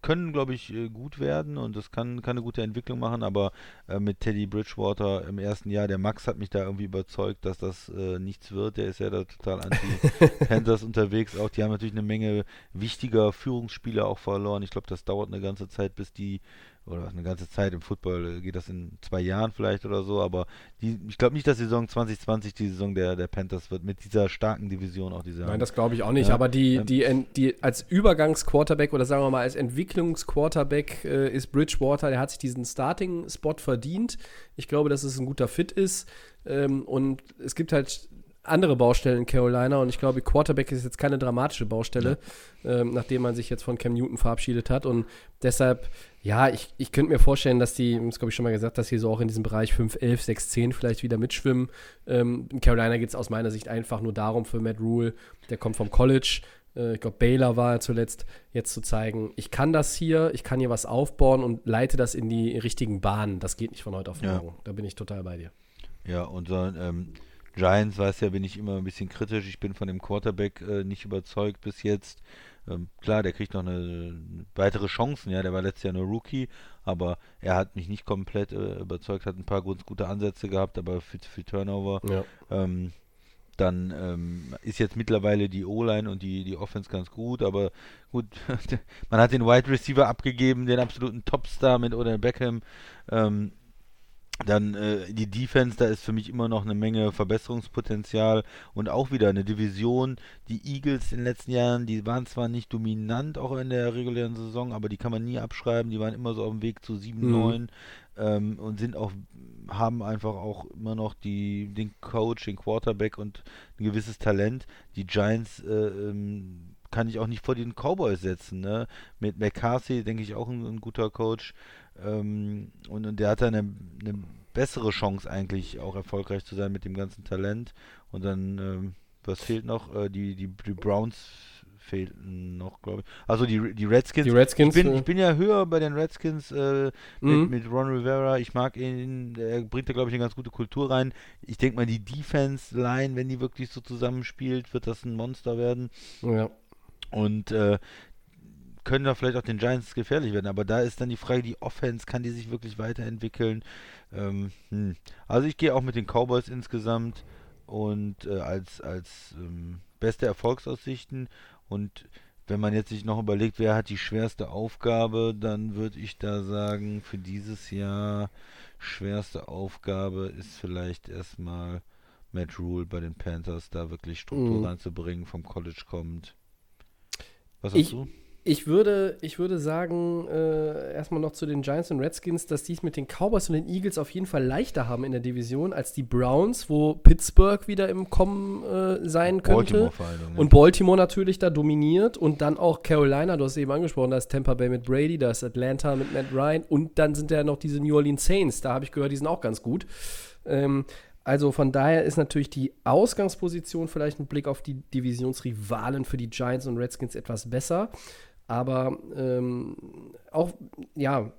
können, glaube ich, äh, gut werden und das kann, kann eine gute Entwicklung machen, aber äh, mit Teddy Bridgewater im ersten Jahr, der Max hat mich da irgendwie überzeugt, dass das äh, nichts wird. Der ist ja da total anti-Panthers <laughs> unterwegs auch. Die haben natürlich eine Menge wichtiger Führungsspieler auch verloren. Ich glaube, das dauert eine ganze Zeit, bis die oder eine ganze Zeit im Football äh, geht das in zwei Jahren vielleicht oder so, aber die, ich glaube nicht, dass die Saison 2020 die Saison der, der Panthers wird, mit dieser starken Division auch dieser. Nein, das glaube ich auch nicht, Ja, aber die, ähm, die, die als Übergangsquarterback oder sagen wir mal als Entwicklungsquarterback äh, ist Bridgewater, der hat sich diesen Starting-Spot verdient. Ich glaube, dass es ein guter Fit ist ähm, und es gibt halt andere Baustellen in Carolina und ich glaube, Quarterback ist jetzt keine dramatische Baustelle, ähm, nachdem man sich jetzt von Cam Newton verabschiedet hat und deshalb, ja, ich, ich könnte mir vorstellen, dass die, das glaube ich schon mal gesagt, dass sie so auch in diesem Bereich 5, 11, 6, 10 vielleicht wieder mitschwimmen. Ähm, in Carolina geht es aus meiner Sicht einfach nur darum für Matt Rule, der kommt vom College, äh, ich glaube Baylor war er zuletzt, jetzt zu zeigen, ich kann das hier, ich kann hier was aufbauen und leite das in die richtigen Bahnen. Das geht nicht von heute auf Ja. morgen. Da bin ich total bei dir. Ja, unser ähm, Giants, weiß ja, bin ich immer ein bisschen kritisch. Ich bin von dem Quarterback äh, nicht überzeugt bis jetzt. Ähm, klar, der kriegt noch eine weitere Chancen, ja, der war letztes Jahr nur Rookie, aber er hat mich nicht komplett äh, überzeugt, hat ein paar ganz gute Ansätze gehabt, aber viel, viel Turnover. Ja. Ähm, dann ähm, ist jetzt mittlerweile die O-Line und die, die Offense ganz gut, aber gut, <laughs> man hat den Wide Receiver abgegeben, den absoluten Topstar mit Odell Beckham. Ähm, dann äh, die Defense, da ist für mich immer noch eine Menge Verbesserungspotenzial und auch wieder eine Division. Die Eagles in den letzten Jahren, die waren zwar nicht dominant auch in der regulären Saison, aber die kann man nie abschreiben. Die waren immer so auf dem Weg zu 7, Mhm. 9 ähm, und sind auch, haben einfach auch immer noch die, den Coach, den Quarterback und ein gewisses Talent. Die Giants äh, ähm, kann ich auch nicht vor den Cowboys setzen. Ne? Mit McCarthy, denke ich, auch ein, ein guter Coach. Ähm, und, und der hat dann eine, eine bessere Chance eigentlich auch erfolgreich zu sein mit dem ganzen Talent. Und dann, ähm, was fehlt noch? Äh, die, die, die Browns fehlten noch, glaube ich. Also die, die Redskins. Die Redskins, Ich bin, äh, ich bin ja höher bei den Redskins äh, Mhm. mit, mit Ron Rivera. Ich mag ihn. Er bringt da, glaube ich, eine ganz gute Kultur rein. Ich denke mal, die Defense-Line, wenn die wirklich so zusammenspielt, wird das ein Monster werden. Ja. Und äh, können da vielleicht auch den Giants gefährlich werden. Aber da ist dann die Frage, die Offense, kann die sich wirklich weiterentwickeln? Ähm, hm. Also ich gehe auch mit den Cowboys insgesamt und äh, als, als ähm, beste Erfolgsaussichten. Und wenn man jetzt sich noch überlegt, wer hat die schwerste Aufgabe, dann würde ich da sagen, für dieses Jahr schwerste Aufgabe ist vielleicht erstmal Matt Rule bei den Panthers, da wirklich Struktur Mhm. reinzubringen, vom College kommt. Was hast Ich- du? Ich würde, ich würde sagen, äh, erstmal noch zu den Giants und Redskins, dass die es mit den Cowboys und den Eagles auf jeden Fall leichter haben in der Division als die Browns, wo Pittsburgh wieder im Kommen äh, sein könnte. Baltimore vor allem. Und Baltimore natürlich da dominiert und dann auch Carolina, du hast es eben angesprochen, da ist Tampa Bay mit Brady, da ist Atlanta mit Matt Ryan und dann sind ja noch diese New Orleans Saints, da habe ich gehört, die sind auch ganz gut. Ähm, also von daher ist natürlich die Ausgangsposition vielleicht mit Blick auf die Divisionsrivalen für die Giants und Redskins etwas besser. Aber ähm, auch, ja,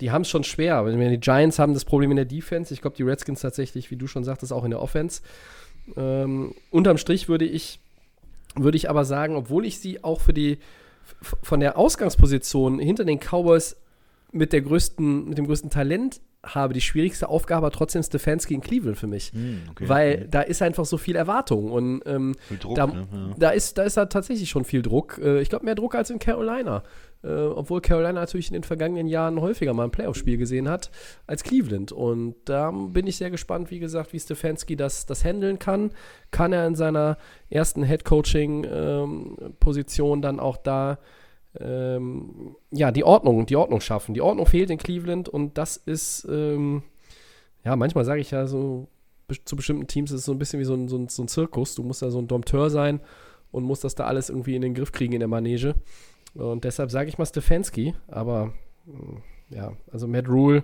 die haben es schon schwer. Die Giants haben das Problem in der Defense. Ich glaube, die Redskins tatsächlich, wie du schon sagtest, auch in der Offense. Ähm, unterm Strich würde ich, würde ich aber sagen, obwohl ich sie auch für die von der Ausgangsposition hinter den Cowboys mit der größten, mit dem größten Talent habe, die schwierigste Aufgabe aber trotzdem Stefanski in Cleveland für mich. Hm, okay. Weil da ist einfach so viel Erwartung und ähm, Viel Druck, da, ne? Ja. da, ist, da ist da tatsächlich schon viel Druck. Äh, ich glaube, mehr Druck als in Carolina. Äh, obwohl Carolina natürlich in den vergangenen Jahren häufiger mal ein Playoff-Spiel gesehen hat als Cleveland. Und da bin ich sehr gespannt, wie gesagt, wie Stefanski das, das handeln kann. Kann er in seiner ersten Head-Coaching-Position dann auch da ähm, ja, die Ordnung, die Ordnung schaffen. Die Ordnung fehlt in Cleveland und das ist, ähm, ja, manchmal sage ich ja so, zu bestimmten Teams ist es so ein bisschen wie so ein, so ein, so ein Zirkus. Du musst da so ein Dompteur sein und musst das da alles irgendwie in den Griff kriegen in der Manege. Und deshalb sage ich mal Stefanski, aber mh, ja, also Matt Rule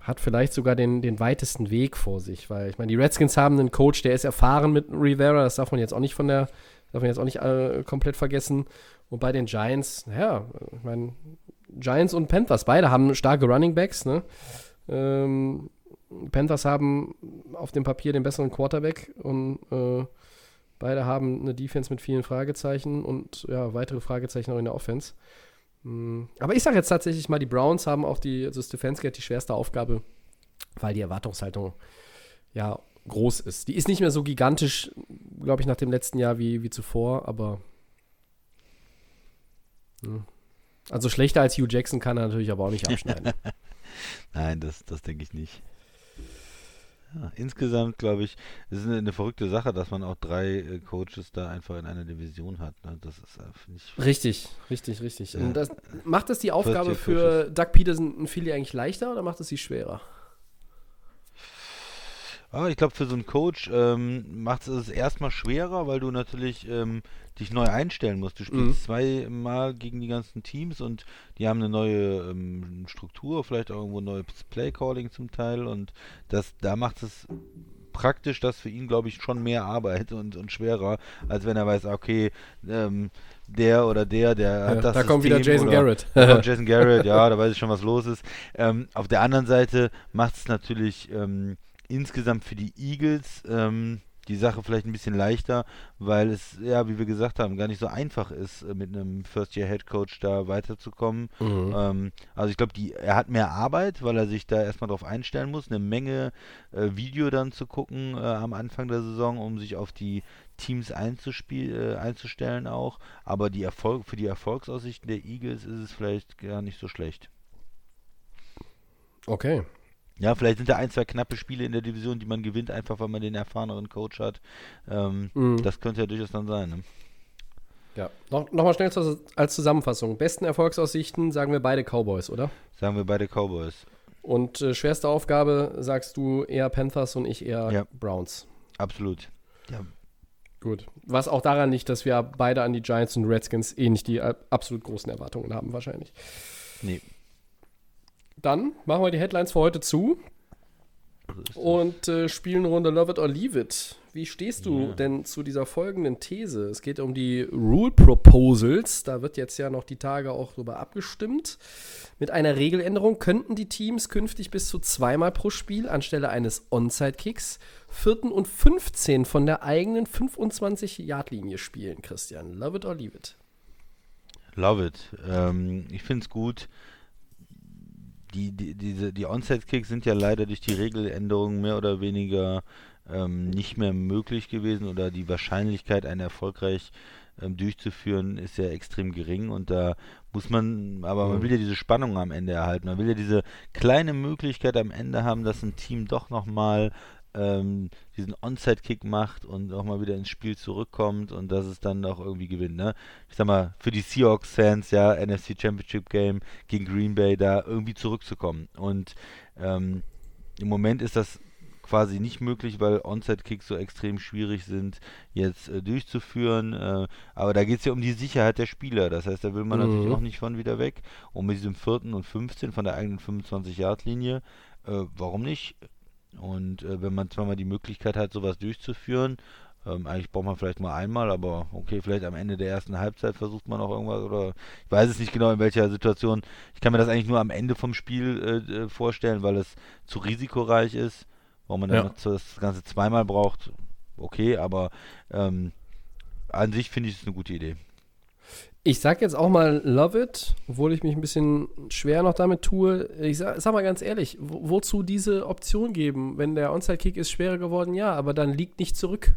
hat vielleicht sogar den, den weitesten Weg vor sich, weil ich meine, die Redskins haben einen Coach, der ist erfahren mit Rivera, das darf man jetzt auch nicht von der, darf man jetzt auch nicht äh, komplett vergessen. Und bei den Giants, naja, ich meine, Giants und Panthers, beide haben starke Running Backs, ne? Ähm, Panthers haben auf dem Papier den besseren Quarterback und äh, beide haben eine Defense mit vielen Fragezeichen und ja, weitere Fragezeichen auch in der Offense. Mm, Aber ich sage jetzt tatsächlich mal, die Browns haben auch die, also Stefanski die schwerste Aufgabe, weil die Erwartungshaltung ja groß ist. Die ist nicht mehr so gigantisch, glaube ich, nach dem letzten Jahr wie, wie zuvor, aber Also schlechter als Hugh Jackson kann er natürlich aber auch nicht abschneiden. <laughs> Nein, das, das denke ich nicht. Ja, insgesamt glaube ich, es ist eine, eine, verrückte Sache, dass man auch drei äh, Coaches da einfach in einer Division hat. Ne? Das ist äh, nicht. Richtig, richtig, richtig. Ja. Das, macht es die Aufgabe für Doug Peterson und Philly eigentlich leichter oder macht es sie schwerer? Ah, ich glaube, für so einen Coach ähm, macht es erstmal schwerer, weil du natürlich ähm, dich neu einstellen musst. Du spielst mhm. zweimal gegen die ganzen Teams und die haben eine neue ähm, Struktur, vielleicht auch irgendwo neues Playcalling zum Teil und das, da macht es praktisch das für ihn, glaube ich, schon mehr Arbeit und, und schwerer, als wenn er weiß, okay, ähm, der oder der, der ja, hat das. Da System kommt wieder Jason Garrett. <laughs> Jason Garrett, ja, da weiß ich schon, was los ist. Ähm, auf der anderen Seite macht es natürlich ähm, insgesamt für die Eagles ähm, die Sache vielleicht ein bisschen leichter, weil es, ja, wie wir gesagt haben, gar nicht so einfach ist, äh, mit einem First-Year-Head-Coach da weiterzukommen. Mhm. Ähm, also ich glaube, er hat mehr Arbeit, weil er sich da erstmal drauf einstellen muss, eine Menge äh, Video dann zu gucken äh, am Anfang der Saison, um sich auf die Teams äh, einzustellen auch. Aber die Erfolg für die Erfolgsaussichten der Eagles ist es vielleicht gar nicht so schlecht. Okay, ja, vielleicht sind da ein, zwei knappe Spiele in der Division, die man gewinnt, einfach weil man den erfahreneren Coach hat. Ähm, mhm. Das könnte ja durchaus dann sein. Ne? Ja, noch, noch schnell als Zusammenfassung. Besten Erfolgsaussichten sagen wir beide Cowboys, oder? Sagen wir beide Cowboys. Und äh, schwerste Aufgabe sagst du eher Panthers und ich eher ja. Browns. Absolut. Ja. Gut. Was auch daran liegt, dass wir beide an die Giants und Redskins eh nicht die absolut großen Erwartungen haben, wahrscheinlich. Nee. Dann machen wir die Headlines für heute zu und äh, spielen eine Runde Love It or Leave It. Wie stehst du yeah. denn zu dieser folgenden These? Es geht um die Rule Proposals. Da wird jetzt ja noch die Tage auch drüber abgestimmt. Mit einer Regeländerung könnten die Teams künftig bis zu zweimal pro Spiel anstelle eines Onside-Kicks vierten und 15 von der eigenen 25-Yard-Linie spielen, Christian. Love it or leave it? Love it. Ähm, ich finde es gut die, die, diese, die Onside-Kicks sind ja leider durch die Regeländerungen mehr oder weniger ähm, nicht mehr möglich gewesen oder die Wahrscheinlichkeit, einen erfolgreich ähm, durchzuführen, ist ja extrem gering und da muss man, aber man mhm. will ja diese Spannung am Ende erhalten. Man will ja diese kleine Möglichkeit am Ende haben, dass ein Team doch nochmal ähm, diesen Onside-Kick macht und auch mal wieder ins Spiel zurückkommt und dass es dann auch irgendwie gewinnt. Ne? Ich sag mal, für die Seahawks-Fans, ja, NFC Championship Game gegen Green Bay, da irgendwie zurückzukommen. Und ähm, im Moment ist das quasi nicht möglich, weil Onside-Kicks so extrem schwierig sind, jetzt äh, durchzuführen. Äh, aber da geht es ja um die Sicherheit der Spieler. Das heißt, da will man mhm. natürlich auch nicht von wieder weg. Und mit diesem vierten und 15 von der eigenen 25-Yard-Linie, äh, warum nicht? Und äh, wenn man zweimal die Möglichkeit hat, sowas durchzuführen, ähm, eigentlich braucht man vielleicht mal einmal, aber okay, vielleicht am Ende der ersten Halbzeit versucht man auch irgendwas oder ich weiß es nicht genau in welcher Situation. Ich kann mir das eigentlich nur am Ende vom Spiel äh, äh vorstellen, weil es zu risikoreich ist. Warum man ja. dann das Ganze zweimal braucht, okay, aber ähm, an sich finde ich es eine gute Idee. Ich sag jetzt auch mal Love It, obwohl ich mich ein bisschen schwer noch damit tue. Ich sag, sag mal ganz ehrlich, wo, wozu diese Option geben? Wenn der Onside-Kick ist schwerer geworden, ja, aber dann liegt nicht zurück.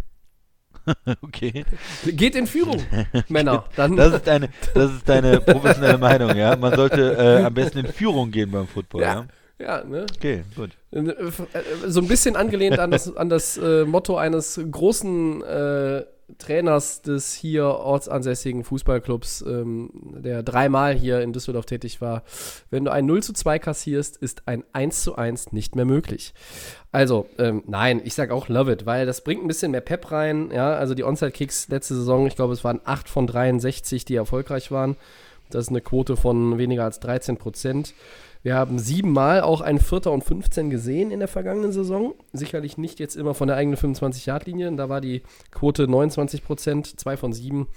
<laughs> okay. Geht in Führung, <laughs> Männer. Dann das, ist deine, das ist deine professionelle Meinung, ja. Man sollte äh, am besten in Führung gehen beim Football, ja. ja. Ja, ne? Okay, gut. Äh, so ein bisschen angelehnt an das, an das äh, Motto eines großen äh, Trainers des hier ortsansässigen Fußballclubs, ähm, der dreimal hier in Düsseldorf tätig war. Wenn du ein 0 zu 2 kassierst, ist ein 1 zu 1 nicht mehr möglich. Also, ähm, nein, ich sag auch love it, weil das bringt ein bisschen mehr Pep rein. Ja, also die Onside-Kicks letzte Saison, ich glaube, es waren 8 von 63, die erfolgreich waren. Das ist eine Quote von weniger als 13 Prozent. Wir haben siebenmal auch ein Vierter und 15 gesehen in der vergangenen Saison. Sicherlich nicht jetzt immer von der eigenen 25-Yard-Linie. Da war die Quote 29 Prozent, zwei von sieben.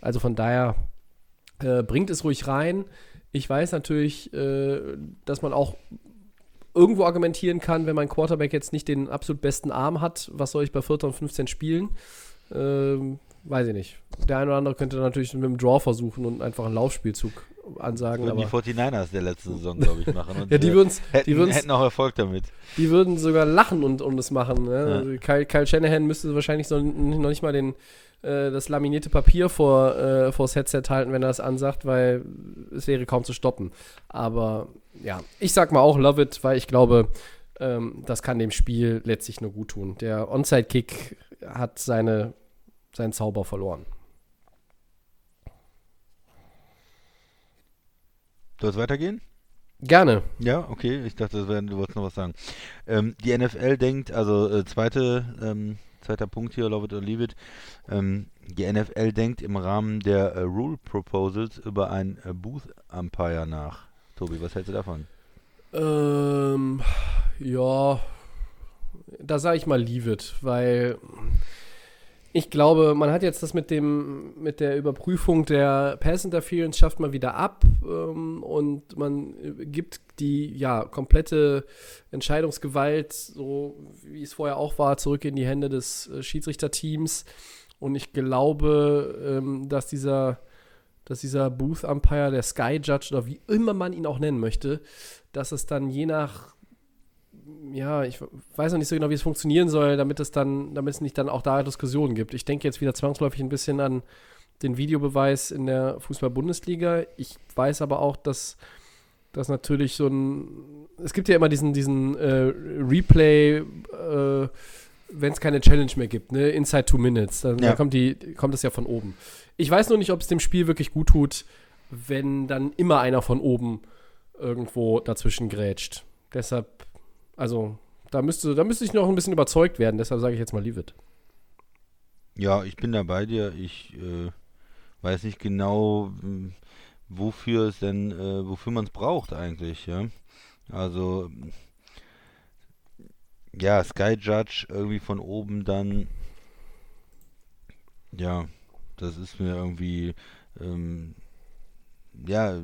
Also von daher äh, bringt es ruhig rein. Ich weiß natürlich, äh, dass man auch irgendwo argumentieren kann, wenn mein Quarterback jetzt nicht den absolut besten Arm hat, was soll ich bei Vierter und 15 spielen? Ähm, weiß ich nicht. Der eine oder andere könnte natürlich mit dem Draw versuchen und einfach einen Laufspielzug ansagen. Würden die aber 49ers der letzten Saison, glaube ich, machen. Und Ja, die die hätten, hätten auch Erfolg damit. die würden sogar lachen und, und es machen. Ne? Ja. Also Kyle, Kyle Shanahan müsste wahrscheinlich so, noch nicht mal den, äh, das laminierte Papier vor, äh, vors Headset halten, wenn er das ansagt, weil es wäre kaum zu stoppen. Aber ja, ich sag mal auch Love it, weil ich glaube, ähm, das kann dem Spiel letztlich nur gut tun. Der Onside-Kick hat seine, seinen Zauber verloren. Soll es weitergehen? Gerne. Ja, okay. Ich dachte, wär, du wolltest noch was sagen. Ähm, die NFL denkt, also äh, zweite, ähm, zweiter Punkt hier, love it or leave it. Ähm, die NFL denkt im Rahmen der äh, Rule Proposals über ein äh, Booth Umpire nach. Tobi, was hältst du davon? Ähm, ja, da sage ich mal leave it, weil ich glaube, man hat jetzt das mit dem mit der Überprüfung der Pass Interference schafft man wieder ab ähm, und man äh, gibt die ja komplette Entscheidungsgewalt, so wie es vorher auch war, zurück in die Hände des äh, Schiedsrichterteams. Und ich glaube, ähm, dass dieser dass dieser Booth Umpire, der Sky Judge oder wie immer man ihn auch nennen möchte, dass es dann je nach, ja, ich weiß noch nicht so genau, wie es funktionieren soll, damit es dann, damit es nicht dann auch da Diskussionen gibt. Ich denke jetzt wieder zwangsläufig ein bisschen an den Videobeweis in der Fußball-Bundesliga. Ich weiß aber auch, dass das natürlich so ein, es gibt ja immer diesen, diesen äh, Replay, äh, wenn es keine Challenge mehr gibt, ne, inside two minutes, dann, Ja. dann kommt die, kommt das ja von oben. Ich weiß nur nicht, ob es dem Spiel wirklich gut tut, wenn dann immer einer von oben irgendwo dazwischen grätscht. Deshalb, also, da müsste, da müsste ich noch ein bisschen überzeugt werden, deshalb sage ich jetzt mal Leave it. Ja, ich bin da bei dir. Ich äh, weiß nicht genau, m, wofür es denn, äh, wofür man es braucht eigentlich, ja. Also, ja, Sky Judge irgendwie von oben dann, ja, das ist mir irgendwie, ähm, ja,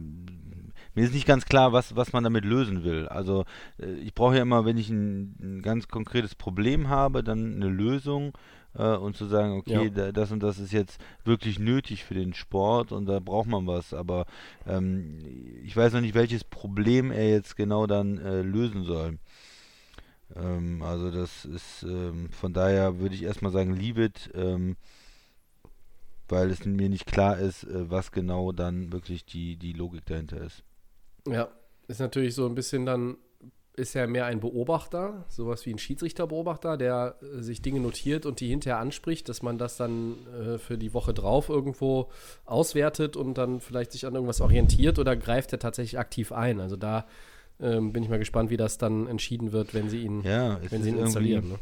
mir ist nicht ganz klar, was, was man damit lösen will. Also, äh, ich brauche ja immer, wenn ich ein, ein ganz konkretes Problem habe, dann eine Lösung äh, und zu sagen, okay, Ja. da, das und das ist jetzt wirklich nötig für den Sport und da braucht man was. Aber ähm, ich weiß noch nicht, welches Problem er jetzt genau dann äh, lösen soll. Ähm, also das ist, ähm, von daher würde ich erstmal sagen, leave it, ähm, weil es mir nicht klar ist, äh, was genau dann wirklich die, die Logik dahinter ist. Ja, ist natürlich so ein bisschen dann, ist ja mehr ein Beobachter, sowas wie ein Schiedsrichterbeobachter, der äh, sich Dinge notiert und die hinterher anspricht, dass man das dann äh, für die Woche drauf irgendwo auswertet und dann vielleicht sich an irgendwas orientiert oder greift er tatsächlich aktiv ein. Also da ähm, bin ich mal gespannt, wie das dann entschieden wird, wenn sie ihn, Ja, wenn sie ihn installieren. Ne?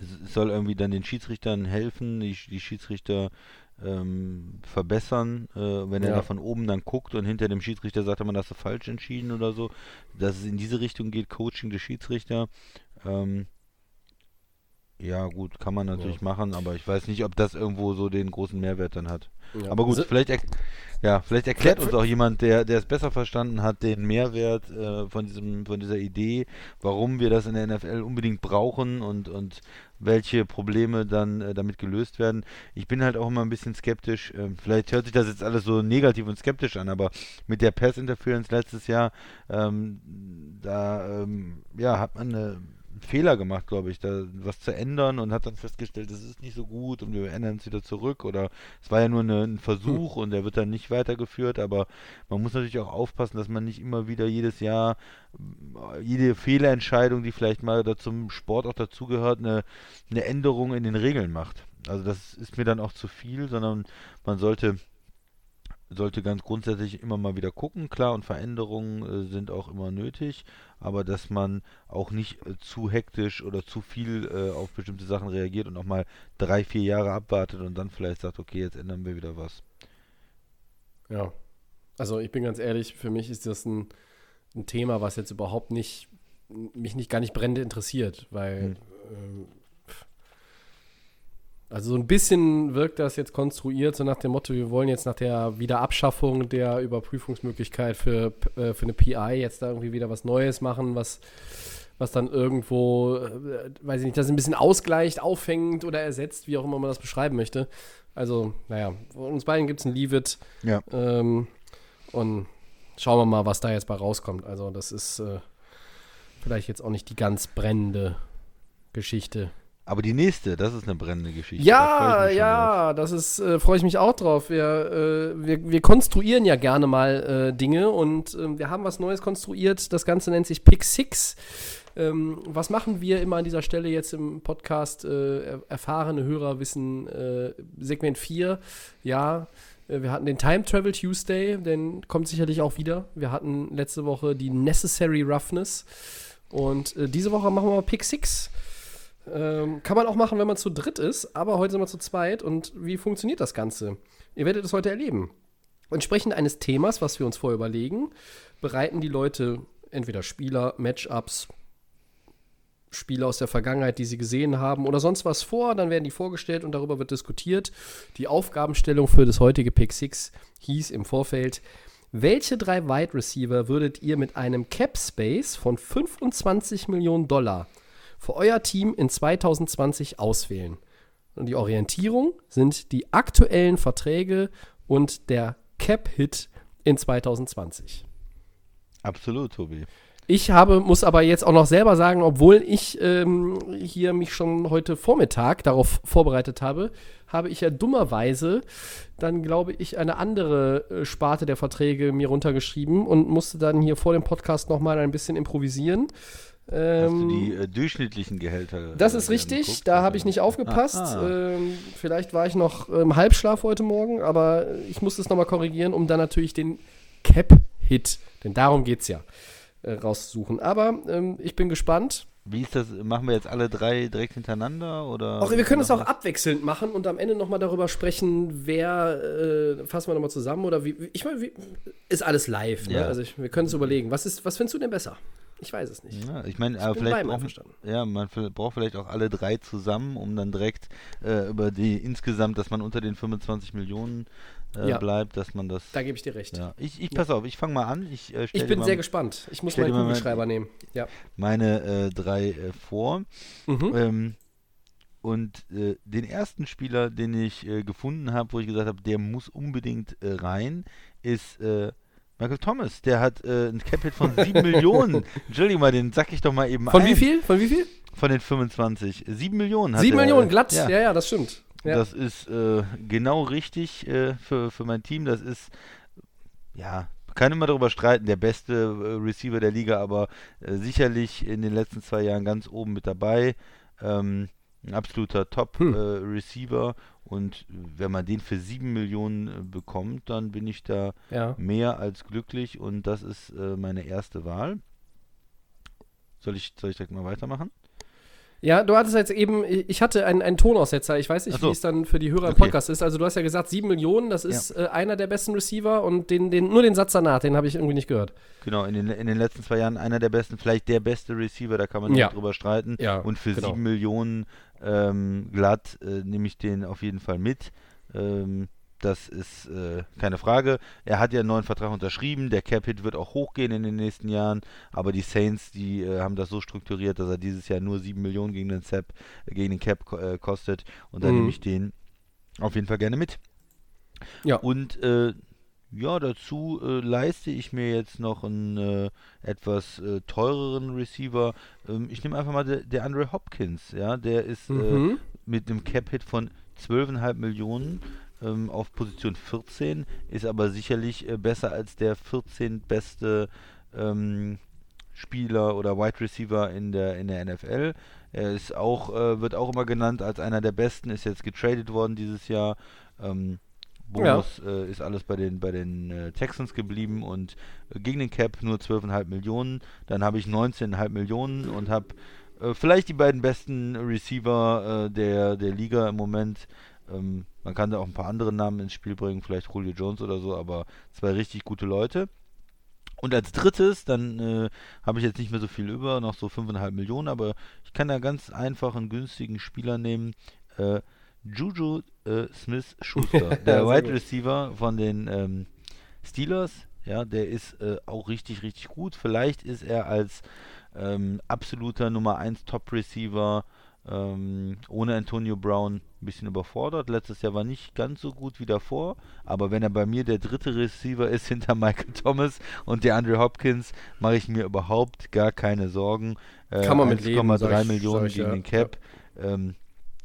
es soll irgendwie dann den Schiedsrichtern helfen, die, die Schiedsrichter ähm, verbessern, äh, wenn er Ja. da von oben dann guckt und hinter dem Schiedsrichter sagt, man hast du falsch entschieden oder so, dass es in diese Richtung geht, Coaching der Schiedsrichter. Ähm, ja, gut, kann man natürlich Ja. machen, aber ich weiß nicht, ob das irgendwo so den großen Mehrwert dann hat. Ja. Aber gut, Si- vielleicht, erk- ja, vielleicht erklärt uns auch jemand, der, der es besser verstanden hat, den Mehrwert äh, von, diesem, von dieser Idee, warum wir das in der NFL unbedingt brauchen und, und welche Probleme dann äh, damit gelöst werden. Ich bin halt auch immer ein bisschen skeptisch. ähm, vielleicht hört sich das jetzt alles so negativ und skeptisch an, aber mit der Pass Interference letztes Jahr, ähm, da ähm, ja, hat man eine Fehler gemacht, glaube ich, da was zu ändern und hat dann festgestellt, das ist nicht so gut und wir ändern es wieder zurück oder es war ja nur eine, ein Versuch und der wird dann nicht weitergeführt, aber man muss natürlich auch aufpassen, dass man nicht immer wieder jedes Jahr äh, jede Fehlentscheidung, die vielleicht mal da zum Sport auch dazugehört, eine, eine Änderung in den Regeln macht. Also das ist mir dann auch zu viel, sondern man sollte sollte ganz grundsätzlich immer mal wieder gucken. Klar, und Veränderungen äh, sind auch immer nötig, aber dass man auch nicht äh, zu hektisch oder zu viel äh, auf bestimmte Sachen reagiert und auch mal drei, vier Jahre abwartet und dann vielleicht sagt, okay, jetzt ändern wir wieder was. Ja. Also ich bin ganz ehrlich, für mich ist das ein, ein Thema, was jetzt überhaupt nicht, mich nicht gar nicht brennend interessiert, weil Hm. Also so ein bisschen wirkt das jetzt konstruiert, so nach dem Motto, wir wollen jetzt nach der Wiederabschaffung der Überprüfungsmöglichkeit für, äh, für eine PI jetzt da irgendwie wieder was Neues machen, was, was dann irgendwo, äh, weiß ich nicht, das ein bisschen ausgleicht, auffängt oder ersetzt, wie auch immer man das beschreiben möchte. Also, naja, von uns beiden gibt es ein Leave It. Ja. Ähm, und schauen wir mal, was da jetzt bei rauskommt. Also, das ist äh, vielleicht jetzt auch nicht die ganz brennende Geschichte. Aber die nächste, das ist eine brennende Geschichte. da Ja, mich schon drauf. ja, das ist, äh, freue ich mich auch drauf. Wir, äh, wir, wir konstruieren ja gerne mal äh, Dinge und ähm, wir haben was Neues konstruiert. Das Ganze nennt sich Pick Six. Ähm, was machen wir immer an dieser Stelle jetzt im Podcast? Äh, er- erfahrene Hörer wissen äh, Segment 4, ja. äh, Wir hatten den Time Travel Tuesday, den kommt sicherlich auch wieder. Wir hatten letzte Woche die Necessary Roughness. Und diese Woche machen wir mal Pick Six. Ähm, kann man auch machen, wenn man zu dritt ist, aber heute sind wir zu zweit. Und wie funktioniert das Ganze? Ihr werdet es heute erleben. Entsprechend eines Themas, was wir uns vorher überlegen, bereiten die Leute entweder Spieler, Matchups, Spiele aus der Vergangenheit, die sie gesehen haben oder sonst was vor. Dann werden die vorgestellt und darüber wird diskutiert. Die Aufgabenstellung für das heutige Pick 6 hieß im Vorfeld, welche drei Wide Receiver würdet ihr mit einem Cap Space von 25 Millionen Dollar für euer Team in 2020 auswählen? Und die Orientierung sind die aktuellen Verträge und der Cap-Hit in 2020. Absolut, Tobi. Ich habe, muss aber jetzt auch noch selber sagen, obwohl ich ähm, hier mich schon heute Vormittag darauf vorbereitet habe, habe ich ja dummerweise dann, glaube ich, eine andere äh, Sparte der Verträge mir runtergeschrieben und musste dann hier vor dem Podcast nochmal ein bisschen improvisieren. Hast Ähm, du die äh, durchschnittlichen Gehälter? das äh, ist dir richtig, angeguckt? da habe ich nicht aufgepasst. Ah, ah. Ähm, vielleicht war ich noch im Halbschlaf heute Morgen, aber ich musste es nochmal korrigieren, um dann natürlich den Cap-Hit, denn darum geht es ja, äh, rauszusuchen. Aber ähm, ich bin gespannt. Wie ist das? Machen wir jetzt alle drei direkt hintereinander? Oder Auch, wir können es auch abwechselnd machen und am Ende nochmal darüber sprechen, wer, äh, fassen wir nochmal zusammen oder wie, ich meine, ist alles live, ne? Ja. Also ich, wir können es überlegen. Was, ist, was findest du denn besser? Ich weiß es nicht. Ja, ich meine, aber vielleicht einverstanden. ja, man braucht vielleicht auch alle drei zusammen, um dann direkt äh, über die insgesamt, dass man unter den 25 Millionen äh, Ja. bleibt, dass man das. Da gebe ich dir recht. ja, ich, ich pass auf, ich fange mal an. Ich, äh, Ich bin mal sehr gespannt. Ich muss meinen Kugelschreiber nehmen. Ja. meine äh, drei äh, vor. Mhm. Ähm, und äh, den ersten Spieler, den ich gefunden habe, wo ich gesagt habe, der muss unbedingt rein, ist äh, Michael Thomas. Der hat äh, ein Cap-Hit von 7 Millionen. <laughs> Entschuldigung mal, den sack ich doch mal eben Von ein. wie viel? Von wie viel? Von den 25. 7 Millionen hat 7 er, Millionen äh, glatt. Ja, Ja, ja, das stimmt. Ja. das ist äh, genau richtig äh, für, für mein Team. Das ist, ja, man kann immer darüber streiten, der beste äh, Receiver der Liga, aber äh, sicherlich in den letzten zwei Jahren ganz oben mit dabei. Ähm, ein absoluter Hm. Top-Receiver. und wenn man den für 7 Millionen äh, bekommt, dann bin ich da ja. mehr als glücklich und das ist äh, meine erste Wahl. Soll ich, soll ich direkt mal weitermachen? Ja, du hattest jetzt eben, ich hatte einen, einen Tonaussetzer. Ich weiß nicht, so. wie es dann für die Hörer im Okay. Podcast ist. Also du hast ja gesagt, 7 Millionen, das ist äh, einer der besten Receiver und den, den, nur den Satz danach, den habe ich irgendwie nicht gehört. Genau, in den, in den letzten zwei Jahren einer der besten, vielleicht der beste Receiver, da kann man Ja. nicht drüber streiten. Ja, Und für genau. 7 Millionen ähm, glatt äh, nehme ich den auf jeden Fall mit. Ähm, das ist äh, keine Frage. Er hat ja einen neuen Vertrag unterschrieben. Der Cap-Hit wird auch hochgehen in den nächsten Jahren. Aber die Saints, die äh, haben das so strukturiert, dass er dieses Jahr nur 7 Millionen gegen den, Zap, äh, gegen den Cap äh, kostet. Und dann Mhm. nehme ich den auf jeden Fall gerne mit. Ja. Und äh, ja, dazu äh, leiste ich mir jetzt noch einen äh, etwas äh, teureren Receiver. Ähm, ich nehme einfach mal der, der Andre Hopkins, ja, der ist äh, Mhm. mit einem Cap-Hit von 12,5 Millionen ähm, auf Position 14, ist aber sicherlich äh, besser als der 14 beste ähm, Spieler oder Wide Receiver in der, in der NFL. Er ist auch, äh, wird auch immer genannt als einer der besten, ist jetzt getradet worden dieses Jahr. Ähm, Bonus äh, ist alles bei den, bei den äh, Texans geblieben und äh, gegen den Cap nur 12,5 Millionen. Dann habe ich 19,5 Millionen und habe äh, vielleicht die beiden besten Receiver äh, der, der Liga im Moment. Ähm, man kann da auch ein paar andere Namen ins Spiel bringen, vielleicht Julio Jones oder so, aber zwei richtig gute Leute. Und als drittes, dann äh, habe ich jetzt nicht mehr so viel über, noch so 5,5 Millionen, aber ich kann da ganz einfach einen günstigen Spieler nehmen. Äh, Juju äh, Smith-Schuster, <laughs> der Sehr Wide gut. Receiver von den ähm, Steelers. Ja, der ist äh, auch richtig, richtig gut. Vielleicht ist er als ähm, absoluter Nummer 1 Top-Receiver Ähm, ohne Antonio Brown ein bisschen überfordert. Letztes Jahr war nicht ganz so gut wie davor, aber wenn er bei mir der dritte Receiver ist <laughs> hinter Michael Thomas und der Andre Hopkins, mache ich mir überhaupt gar keine Sorgen. Äh, Kann man mit 1,3 Millionen gegen ja. den Cap ja. ähm,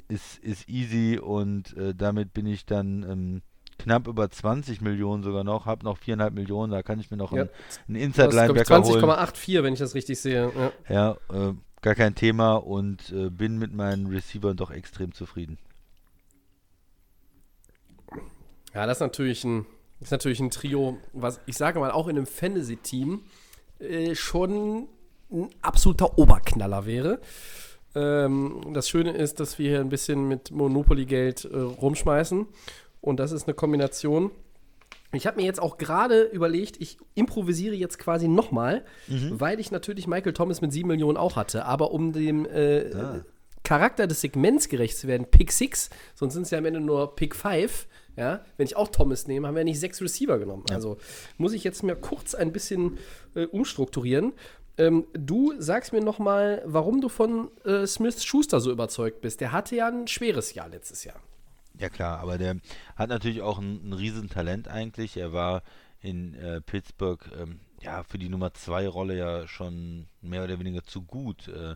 ist, ist easy und äh, damit bin ich dann ähm, knapp über 20 Millionen sogar noch, habe noch 4,5 Millionen, da kann ich mir noch ja. einen, einen Inside-Linebacker holen. 20,84, wenn ich das richtig sehe. Ja, ja äh, gar kein Thema und äh, bin mit meinen Receivern doch extrem zufrieden. Ja, das ist natürlich ein, ist natürlich ein Trio, was ich sage mal auch in einem Fantasy-Team äh, schon ein absoluter Oberknaller wäre. Ähm, das Schöne ist, dass wir hier ein bisschen mit Monopoly-Geld äh, rumschmeißen und das ist eine Kombination. Ich habe mir jetzt auch gerade überlegt, ich improvisiere jetzt quasi nochmal, mhm. weil ich natürlich Michael Thomas mit 7 Millionen auch hatte. Aber um dem äh, ah. Charakter des Segments gerecht zu werden, Pick 6, sonst sind es ja am Ende nur Pick 5. Ja, wenn ich auch Thomas nehme, haben wir ja nicht sechs Receiver genommen. Ja. Also muss ich jetzt mir kurz ein bisschen äh, umstrukturieren. Ähm, du sagst mir noch mal, warum du von äh, Smith Schuster so überzeugt bist. Der hatte ja ein schweres Jahr letztes Jahr. Ja klar, aber der hat natürlich auch ein, ein Riesentalent eigentlich. Er war in äh, Pittsburgh ähm, ja für die Nummer 2 Rolle ja schon mehr oder weniger zu gut äh,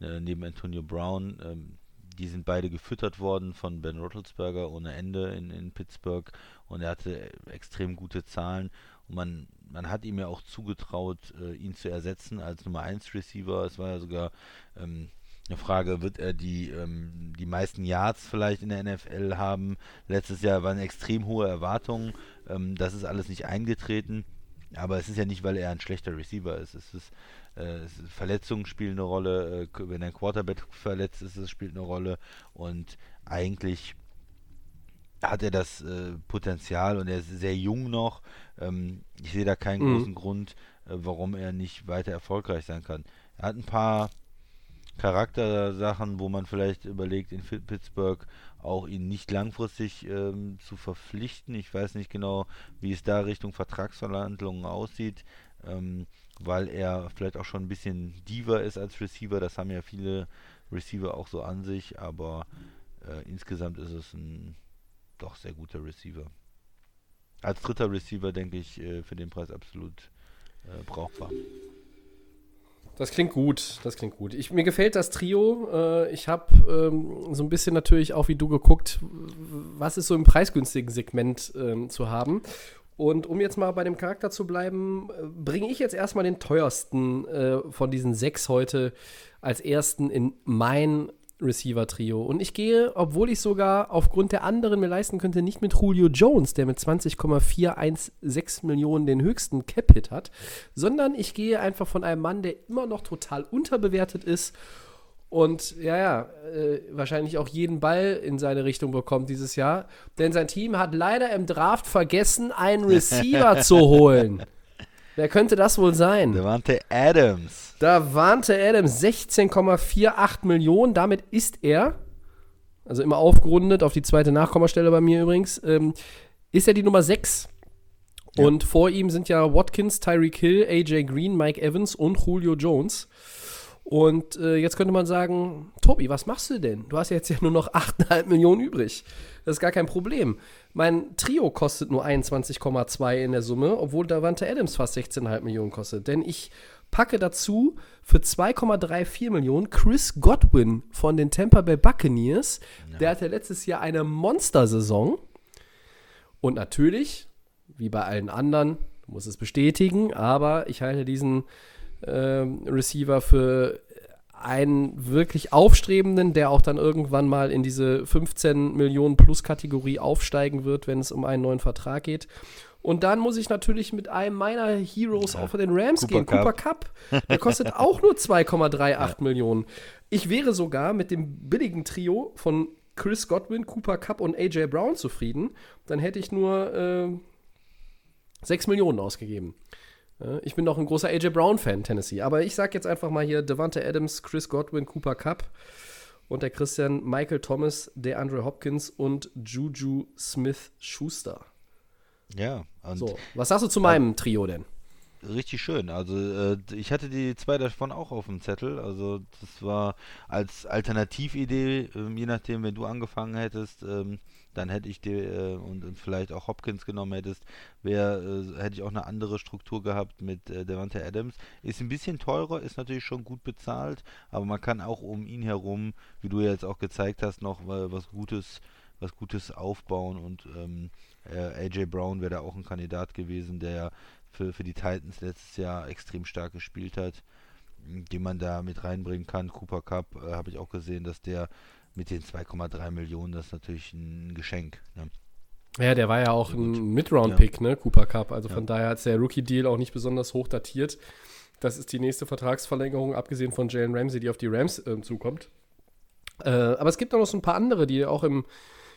äh, neben Antonio Brown. Ähm, die sind beide gefüttert worden von Ben Roethlisberger ohne Ende in, in Pittsburgh und er hatte extrem gute Zahlen und man, man hat ihm ja auch zugetraut, äh, ihn zu ersetzen als Nummer 1 Receiver. Es war ja sogar ähm, eine Frage, wird er die, ähm, die meisten Yards vielleicht in der NFL haben? Letztes Jahr waren extrem hohe Erwartungen. Ähm, das ist alles nicht eingetreten. Aber es ist ja nicht, weil er ein schlechter Receiver ist. Es ist, äh, Verletzungen spielen eine Rolle. Äh, wenn ein Quarterback verletzt ist, es spielt eine Rolle. Und eigentlich hat er das äh, Potenzial und er ist sehr jung noch. Ähm, ich sehe da keinen mhm. großen Grund, äh, warum er nicht weiter erfolgreich sein kann. Er hat ein paar Charaktersachen, wo man vielleicht überlegt, in Pittsburgh auch ihn nicht langfristig ähm, zu verpflichten. Ich weiß nicht genau, wie es da Richtung Vertragsverhandlungen aussieht, ähm, weil er vielleicht auch schon ein bisschen diva ist als Receiver. Das haben ja viele Receiver auch so an sich, aber äh, insgesamt ist es ein doch sehr guter Receiver. Als dritter Receiver denke ich äh, für den Preis absolut äh, brauchbar. Das klingt gut, das klingt gut. Ich, mir gefällt das Trio. Äh, ich habe ähm, so ein bisschen natürlich auch wie du geguckt, was ist so im preisgünstigen Segment ähm, zu haben. Und um jetzt mal bei dem Charakter zu bleiben, äh, bringe ich jetzt erstmal den teuersten äh, von diesen sechs heute als ersten in mein Receiver-Trio. Und ich gehe, obwohl ich sogar aufgrund der anderen mir leisten könnte, nicht mit Julio Jones, der mit 20,416 Millionen den höchsten Cap-Hit hat, sondern ich gehe einfach von einem Mann, der immer noch total unterbewertet ist und ja, ja, äh, wahrscheinlich auch jeden Ball in seine Richtung bekommt dieses Jahr. Denn sein Team hat leider im Draft vergessen, einen Receiver <laughs> zu holen. Wer könnte das wohl sein? Devante Adams. Da warnte Adams 16,48 Millionen. Damit ist er, also immer aufgerundet auf die zweite Nachkommastelle bei mir übrigens, ähm, ist er die Nummer 6. Ja. Und vor ihm sind ja Watkins, Tyreek Hill, AJ Green, Mike Evans und Julio Jones. Und äh, jetzt könnte man sagen, Tobi, was machst du denn? Du hast jetzt ja nur noch <laughs> 8,5 Millionen übrig. Das ist gar kein Problem. Mein Trio kostet nur 21,2 in der Summe, obwohl Davante Adams fast 16,5 Millionen kostet. Denn ich packe dazu für 2,34 Millionen Chris Godwin von den Tampa Bay Buccaneers. Ja. Der hatte letztes Jahr eine Monstersaison. Und natürlich, wie bei allen anderen, muss es bestätigen, aber ich halte diesen äh, Receiver für einen wirklich aufstrebenden, der auch dann irgendwann mal in diese 15 Millionen plus Kategorie aufsteigen wird, wenn es um einen neuen Vertrag geht. Und dann muss ich natürlich mit einem meiner Heroes ja. auch von den Rams Cooper gehen, Cup. Cooper Cup. Der kostet <laughs> auch nur 2,38 ja. Millionen. Ich wäre sogar mit dem billigen Trio von Chris Godwin, Cooper Cup und AJ Brown zufrieden. Dann hätte ich nur äh, 6 Millionen ausgegeben. Ich bin noch ein großer AJ Brown-Fan, Tennessee. Aber ich sag jetzt einfach mal hier Devante Adams, Chris Godwin, Cooper Cup und der Christian Michael Thomas, der Andre Hopkins und Juju Smith Schuster. Ja. so, was sagst du zu meinem Trio denn? richtig schön. Also äh, ich hatte die zwei davon auch auf dem Zettel. Also das war als Alternatividee, ähm, je nachdem, wenn du angefangen hättest, ähm, dann hätte ich die äh, und, und, vielleicht auch Hopkins genommen hättest, wär, äh, hätte ich auch eine andere Struktur gehabt mit äh, Devante Adams. Ist ein bisschen teurer, ist natürlich schon gut bezahlt, aber man kann auch um ihn herum, wie du jetzt auch gezeigt hast, noch äh, was Gutes, was Gutes aufbauen und ähm, äh, AJ Brown wäre da auch ein Kandidat gewesen, der für, für die Titans letztes Jahr extrem stark gespielt hat, den man da mit reinbringen kann. Cooper Cup äh, habe ich auch gesehen, dass der mit den 2,3 Millionen, das ist natürlich ein Geschenk. Ne? Ja, der war ja auch ein Mid-Round-Pick, ja. ne, Cooper Cup. Also von ja. daher ist der Rookie-Deal auch nicht besonders hoch datiert. Das ist die nächste Vertragsverlängerung, abgesehen von Jalen Ramsey, die auf die Rams äh, zukommt. Äh, aber es gibt auch noch so ein paar andere, die auch im,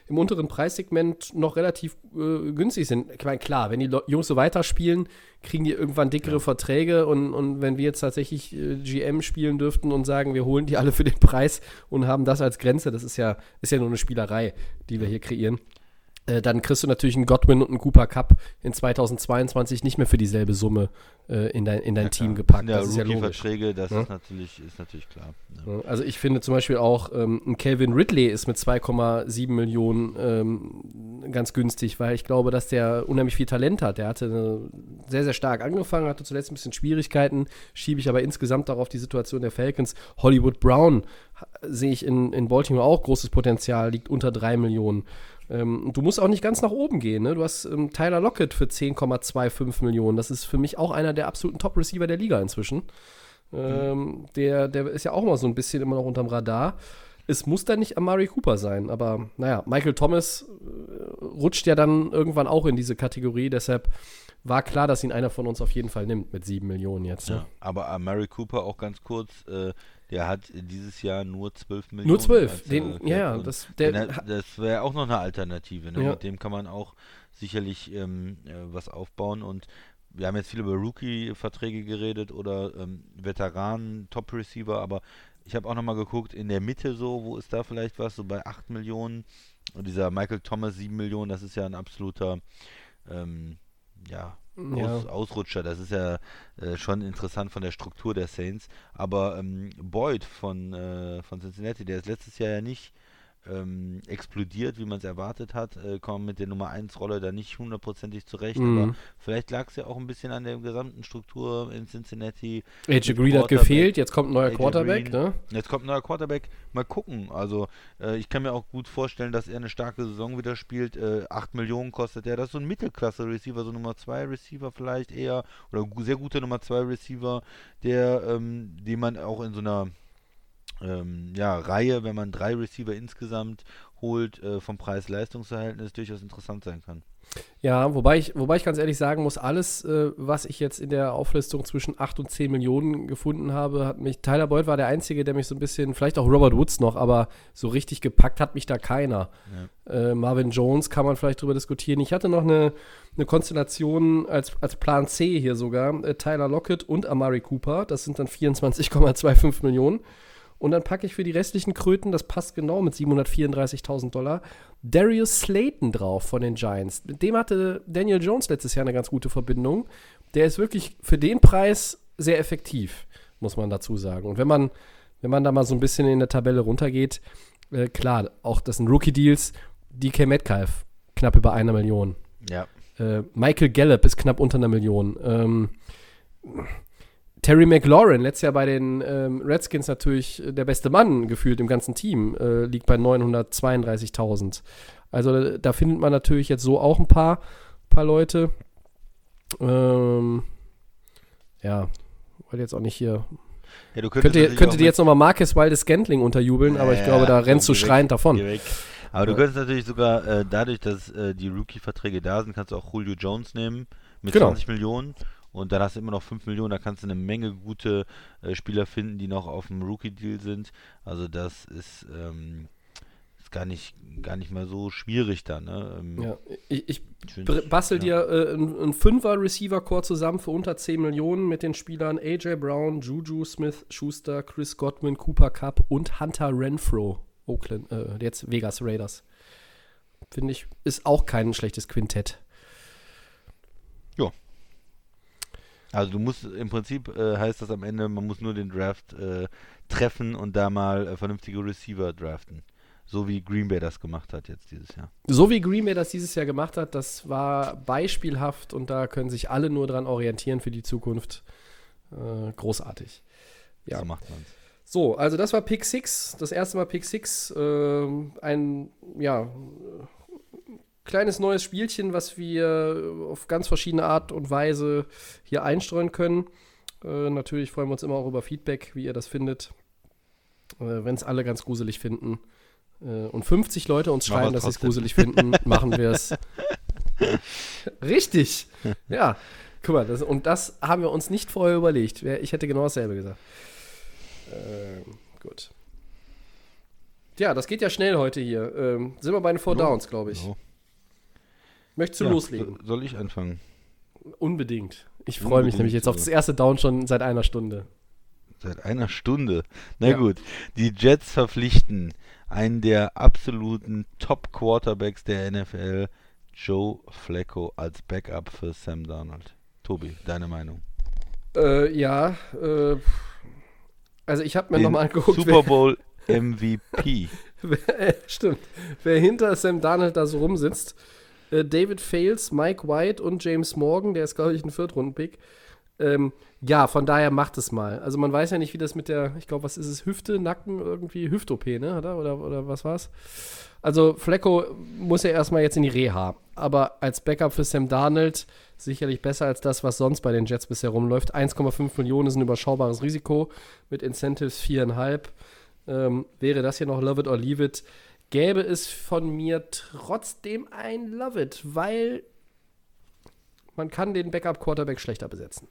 im unteren Preissegment noch relativ äh, günstig sind. Ich meine, klar, wenn die Jungs so weiterspielen, kriegen die irgendwann dickere ja. Verträge und, und wenn wir jetzt tatsächlich äh, GM spielen dürften und sagen, wir holen die alle für den Preis und haben das als Grenze, das ist ja, ist ja nur eine Spielerei, die wir hier kreieren. Äh, dann kriegst du natürlich einen Godwin und einen Cooper Cup in 2022 nicht mehr für dieselbe Summe äh, in dein, in dein ja, Team gepackt. Ja, das ist ja logisch. Verträge, das ja? ist, natürlich, ist natürlich klar. Ja. Also ich finde zum Beispiel auch, ähm, ein Calvin Ridley ist mit 2,7 Millionen ähm, ganz günstig, weil ich glaube, dass der unheimlich viel Talent hat. Der hatte sehr, sehr stark angefangen, hatte zuletzt ein bisschen Schwierigkeiten, schiebe ich aber insgesamt darauf die Situation der Falcons. Hollywood Brown sehe ich in, in Baltimore auch großes Potenzial, liegt unter 3 Millionen. Ähm, du musst auch nicht ganz nach oben gehen. Ne? Du hast ähm, Tyler Lockett für 10,25 Millionen. Das ist für mich auch einer der absoluten Top-Receiver der Liga inzwischen. Ähm, der, der ist ja auch mal so ein bisschen immer noch unterm Radar. Es muss dann nicht Amari Cooper sein, aber naja, Michael Thomas äh, rutscht ja dann irgendwann auch in diese Kategorie, deshalb war klar, dass ihn einer von uns auf jeden Fall nimmt mit 7 Millionen jetzt. Ne? Ja, aber Amari Cooper auch ganz kurz, äh, der hat dieses Jahr nur 12 Millionen. Nur 12, den, äh, ja, das, das wäre auch noch eine Alternative. Ne? Ja. Mit dem kann man auch sicherlich ähm, äh, was aufbauen und wir haben jetzt viel über Rookie-Verträge geredet oder ähm, Veteranen, Top-Receiver, aber ich habe auch nochmal geguckt, in der Mitte so, wo ist da vielleicht was, so bei 8 Millionen und dieser Michael Thomas 7 Millionen, das ist ja ein absoluter, ähm, ja, aus, ja. Ausrutscher. Das ist ja äh, schon interessant von der Struktur der Saints. Aber ähm, Boyd von, äh, von Cincinnati, der ist letztes Jahr ja nicht ähm, explodiert, wie man es erwartet hat, äh, kommen mit der Nummer 1 Rolle da nicht hundertprozentig zurecht, mhm. aber vielleicht lag es ja auch ein bisschen an der gesamten Struktur in Cincinnati. AJ Green hat gefehlt, jetzt kommt ein neuer AJ Quarterback, Green. ne? Jetzt kommt ein neuer Quarterback, mal gucken. Also äh, ich kann mir auch gut vorstellen, dass er eine starke Saison wieder spielt. Äh, 8 Millionen kostet er, das ist so ein Mittelklasse-Receiver, so Nummer 2 Receiver vielleicht eher, oder sehr guter Nummer 2 Receiver, der, ähm, den man auch in so einer ähm, ja, Reihe, wenn man drei Receiver insgesamt holt, äh, vom Preis-Leistungs-Verhältnis durchaus interessant sein kann. Ja, wobei ich, wobei ich ganz ehrlich sagen muss, alles, äh, was ich jetzt in der Auflistung zwischen 8 und 10 Millionen gefunden habe, hat mich, Tyler Boyd war der Einzige, der mich so ein bisschen, vielleicht auch Robert Woods noch, aber so richtig gepackt hat mich da keiner. Ja. Äh, Marvin Jones kann man vielleicht drüber diskutieren. Ich hatte noch eine, eine Konstellation als, als Plan C hier sogar, äh, Tyler Lockett und Amari Cooper, das sind dann 24,25 Millionen. Und dann packe ich für die restlichen Kröten, das passt genau mit 734.000 Dollar, Darius Slayton drauf von den Giants. Mit dem hatte Daniel Jones letztes Jahr eine ganz gute Verbindung. Der ist wirklich für den Preis sehr effektiv, muss man dazu sagen. Und wenn man, wenn man da mal so ein bisschen in der Tabelle runtergeht, äh, klar, auch das sind Rookie-Deals. DK Metcalf, knapp über einer Million. Ja. Äh, Michael Gallup ist knapp unter einer Million. Ähm, Terry McLaurin, letztes Jahr bei den ähm, Redskins natürlich der beste Mann gefühlt im ganzen Team, äh, liegt bei 932.000. Also da findet man natürlich jetzt so auch ein paar, paar Leute. Ähm, ja, wollte jetzt auch nicht hier. Ja, du könntest könnte, könnte dir jetzt nochmal Marcus Waldes Scantling unterjubeln, ja, aber ich glaube, da rennst du schreiend davon. Aber du könntest natürlich sogar äh, dadurch, dass äh, die Rookie-Verträge da sind, kannst du auch Julio Jones nehmen mit genau. 20 Millionen und dann hast du immer noch 5 Millionen, da kannst du eine Menge gute äh, Spieler finden, die noch auf dem Rookie-Deal sind. Also das ist, ähm, ist gar nicht, gar nicht mal so schwierig dann. Ne? Ähm, ja, ich, ich bastel ja. dir äh, ein, Fünfer-Receiver-Core zusammen für unter 10 Millionen mit den Spielern AJ Brown, Juju Smith, Schuster, Chris Godwin, Cooper Cup und Hunter Renfro, Oakland, äh, jetzt Vegas Raiders. Finde ich, ist auch kein schlechtes Quintett. Also du musst im Prinzip äh, heißt das am Ende, man muss nur den Draft äh, treffen und da mal äh, vernünftige Receiver draften. So wie Green Bay das gemacht hat jetzt dieses Jahr. So wie Green Bay das dieses Jahr gemacht hat, das war beispielhaft und da können sich alle nur dran orientieren für die Zukunft. Äh, großartig. Ja. So macht man's. So, also das war Pick 6, das erste Mal Pick 6. Ähm, ein, ja, kleines neues Spielchen, was wir auf ganz verschiedene Art und Weise hier einstreuen können. Äh, natürlich freuen wir uns immer auch über Feedback, wie ihr das findet. Äh, Wenn es alle ganz gruselig finden äh, und 50 Leute uns schreiben, dass sie es gruselig finden, <laughs> machen wir es. Richtig. Ja. Guck mal, das, und das haben wir uns nicht vorher überlegt. Ich hätte genau dasselbe gesagt. Ähm, gut. Ja, das geht ja schnell heute hier. Ähm, sind wir bei den Four Jo, Downs, glaube ich. So. Möchtest du Ja, loslegen? so- Soll ich anfangen? Unbedingt. Ich freue mich nämlich jetzt auf das erste Down schon seit einer Stunde. Seit einer Stunde. Na Ja. gut. Die Jets verpflichten einen der absoluten Top-Quarterbacks der NFL, Joe Flacco, als Backup für Sam Darnold. Tobi, deine Meinung? Äh, ja, äh, also ich habe mir nochmal angeguckt, Super Bowl MVP. <laughs> wer, stimmt, wer hinter Sam Darnold da so rumsitzt. Äh, David Fales, Mike White und James Morgan, der ist, glaube ich, ein Viertrunden-Pick. Ähm, ja, von daher macht es mal. Also man weiß ja nicht, wie das mit der, ich glaube, was ist es, Hüfte, Nacken, irgendwie Hüft-OP, ne? Oder, oder, oder was war's? Also Flecko muss ja erstmal jetzt in die Reha. Aber als Backup für Sam Darnold sicherlich besser als das, was sonst bei den Jets bisher rumläuft. 1,5 Millionen ist ein überschaubares Risiko mit Incentives 4,5. Ähm, wäre das hier noch Love it or leave it, gäbe es von mir trotzdem ein Love it, weil man kann den Backup-Quarterback schlechter besetzen.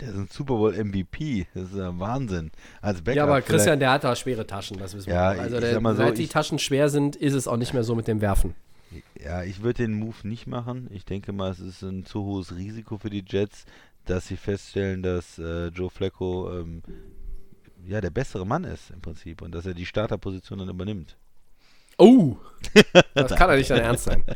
Der ist ein Super Bowl MVP. Das ist ja Wahnsinn. Als Backup ja, aber vielleicht- Christian, der hat da schwere Taschen, das wissen wir. Ja. Also der, so, seit die Taschen schwer sind, ist es auch nicht mehr so mit dem Werfen. Ja, ich würde den Move nicht machen. Ich denke mal, es ist ein zu hohes Risiko für die Jets, dass sie feststellen, dass äh, Joe Flacco ähm, ja der bessere Mann ist im Prinzip und dass er die Starterposition dann übernimmt. Oh! <laughs> das kann doch nicht dein Ernst sein. <laughs>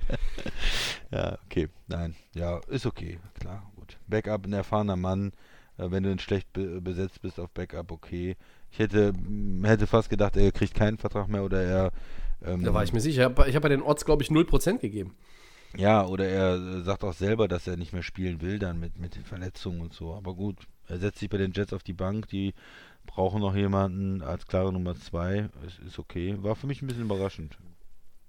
Ja, okay. Nein, ja, ist okay. Klar, gut. Backup, ein erfahrener Mann. Äh, wenn du schlecht be besetzt bist auf Backup, okay. Ich hätte, hätte fast gedacht, er kriegt keinen Vertrag mehr oder er. Ähm, Da war ich mir sicher. Ich habe hab bei den Odds, glaube ich, 0% gegeben. Ja, oder er äh, sagt auch selber, dass er nicht mehr spielen will, dann mit, mit den Verletzungen und so. Aber gut, er setzt sich bei den Jets auf die Bank, die brauchen noch jemanden als klare Nummer zwei. Es ist okay. War für mich ein bisschen überraschend.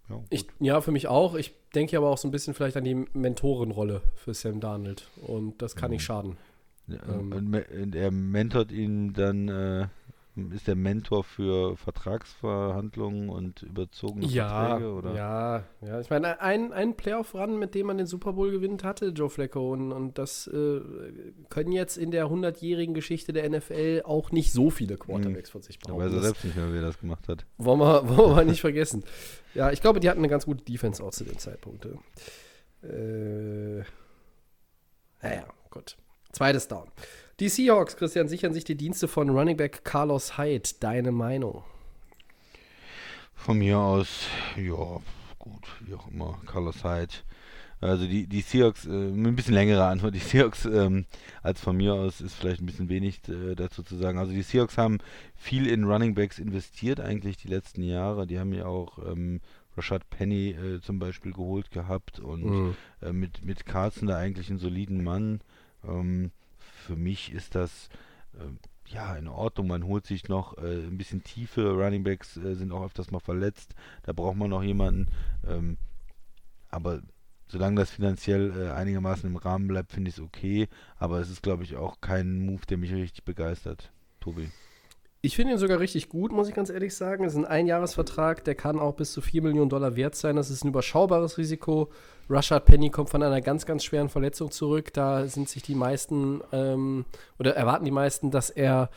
Ja. Ich, ja, für mich auch. Ich denke aber auch so ein bisschen vielleicht an die Mentorenrolle für Sam Darnold. Und das kann nicht schaden. Ja, ähm, und er mentort ihn dann, äh, ist der Mentor für Vertragsverhandlungen und überzogene Ja, Verträge, oder? ja, ja. Ich meine, ein, ein Playoff-Run, mit dem man den Super Bowl gewinnt hatte, Joe Flacco. Und, und das äh, können jetzt in der 100-jährigen Geschichte der NFL auch nicht so viele Quarterbacks von sich Da weiß behaupten. er selbst nicht mehr, wie er das gemacht hat. wollen wir, wollen wir nicht vergessen. Ja, ich glaube, die hatten eine ganz gute Defense auch zu dem Zeitpunkt. Äh, naja, gut. Zweites Down. Die Seahawks, Christian, sichern sich die Dienste von Running Back Carlos Hyde. Deine Meinung? Von mir aus, ja, gut, wie auch immer, Carlos Hyde. Also die, die Seahawks, äh, ein bisschen längere Antwort, die Seahawks ähm, als von mir aus ist vielleicht ein bisschen wenig äh, dazu zu sagen. Also die Seahawks haben viel in Running Backs investiert eigentlich die letzten Jahre. Die haben ja auch ähm, Rashad Penny äh, zum Beispiel geholt gehabt und Mhm. äh, mit, mit Carlson da eigentlich einen soliden Mann. Ähm, für mich ist das ähm, ja in Ordnung. Man holt sich noch äh, ein bisschen Tiefe. Running Backs äh, sind auch öfters mal verletzt. Da braucht man noch jemanden. Ähm, aber solange das finanziell äh, einigermaßen im Rahmen bleibt, finde ich es okay. Aber es ist, glaube ich, auch kein Move, der mich richtig begeistert. Tobi. Ich finde ihn sogar richtig gut, muss ich ganz ehrlich sagen. Es ist ein Einjahresvertrag, der kann auch bis zu 4 Millionen Dollar wert sein. Das ist ein überschaubares Risiko. Rashad Penny kommt von einer ganz, ganz schweren Verletzung zurück. Da sind sich die meisten ähm, oder erwarten die meisten, dass er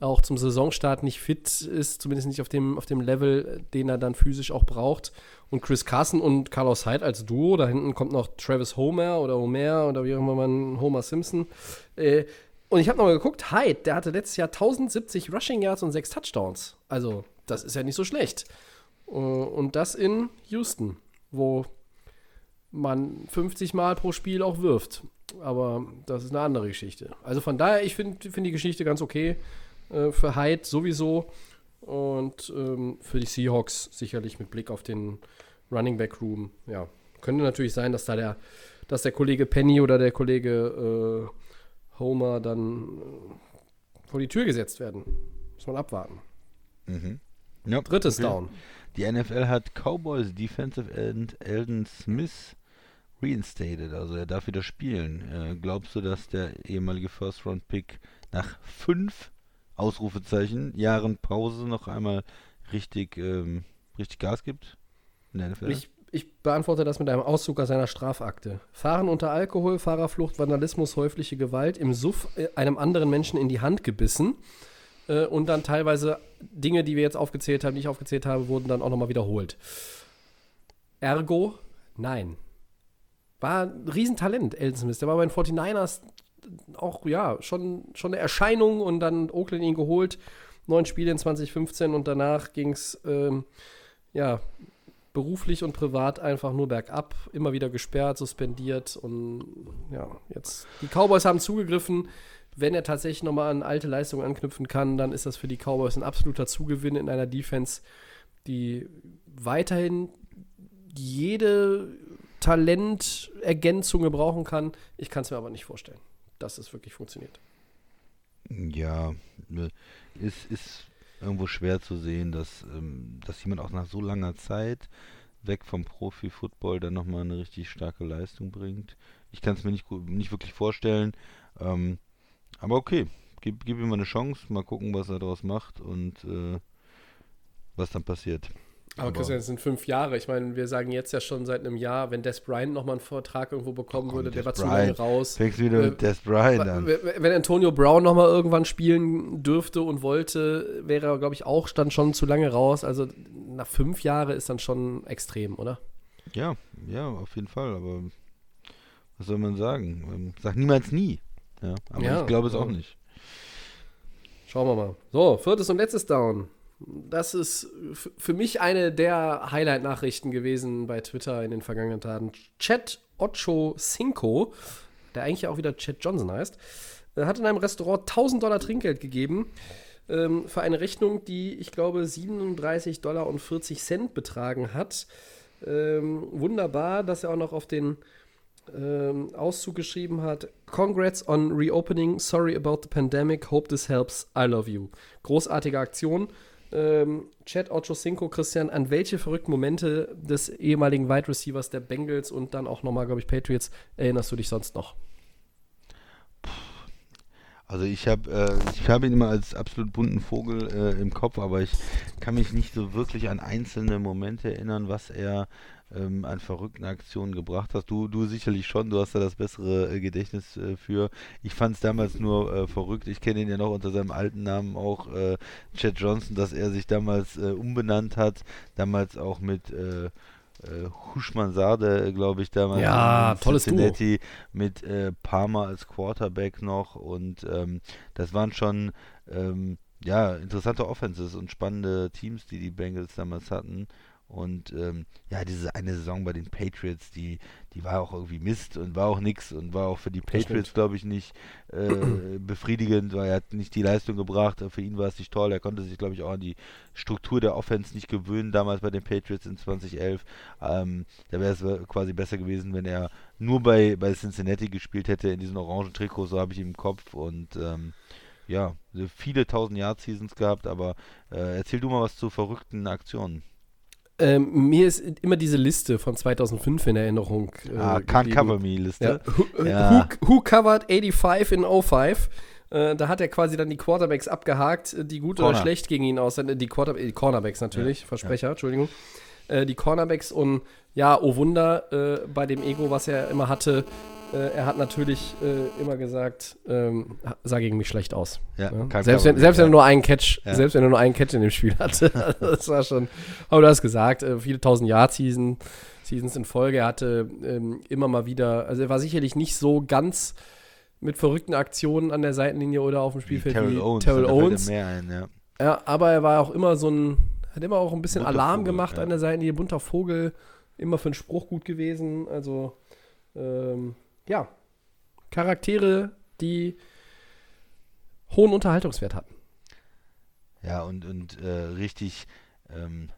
auch zum Saisonstart nicht fit ist, zumindest nicht auf dem, auf dem Level, den er dann physisch auch braucht. Und Chris Carson und Carlos Hyde als Duo, da hinten kommt noch Travis Homer oder Homer oder wie auch immer man, Homer Simpson. Äh, und ich habe nochmal geguckt, Hyde, der hatte letztes Jahr 1070 Rushing Yards und 6 Touchdowns. Also, das ist ja nicht so schlecht. Äh, Und das in Houston, wo man 50 Mal pro Spiel auch wirft. Aber das ist eine andere Geschichte. Also von daher, ich finde find die Geschichte ganz okay. Äh, für Hyde sowieso. Und ähm, für die Seahawks sicherlich mit Blick auf den Running Back Room. Ja, könnte natürlich sein, dass da der, dass der Kollege Penny oder der Kollege äh, Homer dann äh, vor die Tür gesetzt werden. Muss man abwarten. Mhm. Ja, Drittes okay. Down. Die NFL hat Cowboys Defensive End Eldon Smith reinstated, also er darf wieder spielen. Äh, glaubst du, dass der ehemalige First-Round-Pick nach fünf Ausrufezeichen Jahren Pause noch einmal richtig, ähm, richtig Gas gibt in der NFL? Ich, ich beantworte das mit einem Auszug aus seiner Strafakte. Fahren unter Alkohol, Fahrerflucht, Vandalismus, häufliche Gewalt, im Suff äh, einem anderen Menschen in die Hand gebissen äh, und dann teilweise Dinge, die wir jetzt aufgezählt haben, die ich aufgezählt habe, wurden dann auch nochmal wiederholt. Ergo, nein. War ein Riesentalent, Elton Smith. Der war bei den 49ers auch, ja, schon, schon eine Erscheinung und dann Oakland ihn geholt. Neun Spiele in 2015 und danach ging es, ähm, ja, beruflich und privat einfach nur bergab. Immer wieder gesperrt, suspendiert und ja, jetzt. Die Cowboys haben zugegriffen. Wenn er tatsächlich nochmal an alte Leistungen anknüpfen kann, dann ist das für die Cowboys ein absoluter Zugewinn in einer Defense, die weiterhin jede Talentergänzung gebrauchen kann. Ich kann es mir aber nicht vorstellen, dass es wirklich funktioniert. Ja, ne, es ist irgendwo schwer zu sehen, dass, ähm, dass jemand auch nach so langer Zeit weg vom Profi-Football dann nochmal eine richtig starke Leistung bringt. Ich kann es mir nicht, nicht wirklich vorstellen. Ähm, aber okay, gib, gib ihm mal eine Chance, mal gucken, was er daraus macht und äh, was dann passiert. Aber, Aber- Christian, es sind fünf Jahre. Ich meine, wir sagen jetzt ja schon seit einem Jahr, wenn Des Bryant nochmal einen Vertrag irgendwo bekommen komm, würde, der Des war zu lange raus. Fängst wieder Äh, mit Des Bryant an. Wenn Antonio Brown nochmal irgendwann spielen dürfte und wollte, wäre er, glaube ich, auch dann schon zu lange raus. Also nach fünf Jahren ist dann schon extrem, oder? Ja, ja, auf jeden Fall, aber was soll man sagen? Sag niemals nie. Ja, aber Ja, ich glaube es auch nicht. Schauen wir mal. So, viertes und letztes Down. Das ist für mich eine der Highlight-Nachrichten gewesen bei Twitter in den vergangenen Tagen. Chat Ocho Cinco, der eigentlich auch wieder Chat Johnson heißt, äh, hat in einem Restaurant 1000 Dollar Trinkgeld gegeben ähm, für eine Rechnung, die ich glaube 37 Dollar und 40 Cent betragen hat. Ähm, wunderbar, dass er auch noch auf den ähm, Auszug geschrieben hat. Congrats on reopening. Sorry about the pandemic. Hope this helps. I love you. Großartige Aktion. Ähm, Chat Ocho Cinco, Christian, an welche verrückten Momente des ehemaligen Wide Receivers der Bengals und dann auch nochmal, glaube ich, Patriots erinnerst du dich sonst noch? Also ich habe äh, ich habe ihn immer als absolut bunten Vogel äh, im Kopf, aber ich kann mich nicht so wirklich an einzelne Momente erinnern, was er ähm, an verrückten Aktionen gebracht hat. Du, du sicherlich schon, du hast da das bessere äh, Gedächtnis äh, für. Ich fand es damals nur äh, verrückt. Ich kenne ihn ja noch unter seinem alten Namen auch, äh, Chad Johnson, dass er sich damals äh, umbenannt hat, damals auch mit äh, äh, Huschmann Sade, glaube ich, damals. Ja, tolles Duo. Cincinnati mit äh, Palmer als Quarterback noch und ähm, das waren schon ähm, ja interessante Offenses und spannende Teams, die die Bengals damals hatten. Und ähm, ja, diese eine Saison bei den Patriots, die, die war auch irgendwie Mist und war auch nix und war auch für die Patriots, glaube ich, nicht äh, befriedigend, weil er hat nicht die Leistung gebracht. Für ihn war es nicht toll. Er konnte sich, glaube ich, auch an die Struktur der Offense nicht gewöhnen, damals bei den Patriots in 2011. Ähm, da wäre es quasi besser gewesen, wenn er nur bei, bei Cincinnati gespielt hätte, in diesen orangen Trikots, so habe ich ihn im Kopf. Und ähm, ja, viele 1000 Yard Seasons gehabt, aber äh, erzähl du mal was zu verrückten Aktionen. Ähm, mir ist immer diese Liste von 2005 in Erinnerung. Äh, ah, Can't. Cover Me Liste. Ja. Who, äh, Ja. who, who covered 85 in 05? Äh, da hat er quasi dann die Quarterbacks abgehakt, äh, die gut Corner. oder schlecht gegen ihn aussahen. Äh, Die, Quarter die Cornerbacks natürlich, Versprecher, Entschuldigung. Äh, die Cornerbacks und ja, oh Wunder, äh, bei dem Ego, was er immer hatte, äh, er hat natürlich äh, immer gesagt, ähm, sah gegen mich schlecht aus. Ja, Ja. Can't Selbst, wenn, selbst wenn er nur einen Catch, Ja. selbst wenn er nur einen Catch in dem Spiel hatte. <laughs> das war schon, aber du hast gesagt, äh, viele tausend Jahr Season, Seasons in Folge. Er hatte ähm, immer mal wieder, also er war sicherlich nicht so ganz mit verrückten Aktionen an der Seitenlinie oder auf dem Wie Spielfeld Terrell wie Owens. Terrell fällt mir Owens. Mehr ein, ja. Ja, aber er war auch immer so ein, hat immer auch ein bisschen Alarm gemacht an der Seitenlinie, bunter Vogel. Immer für einen Spruch gut gewesen. Also, ähm, ja. Charaktere, die hohen Unterhaltungswert hatten. Ja, und, und äh, richtig ähm,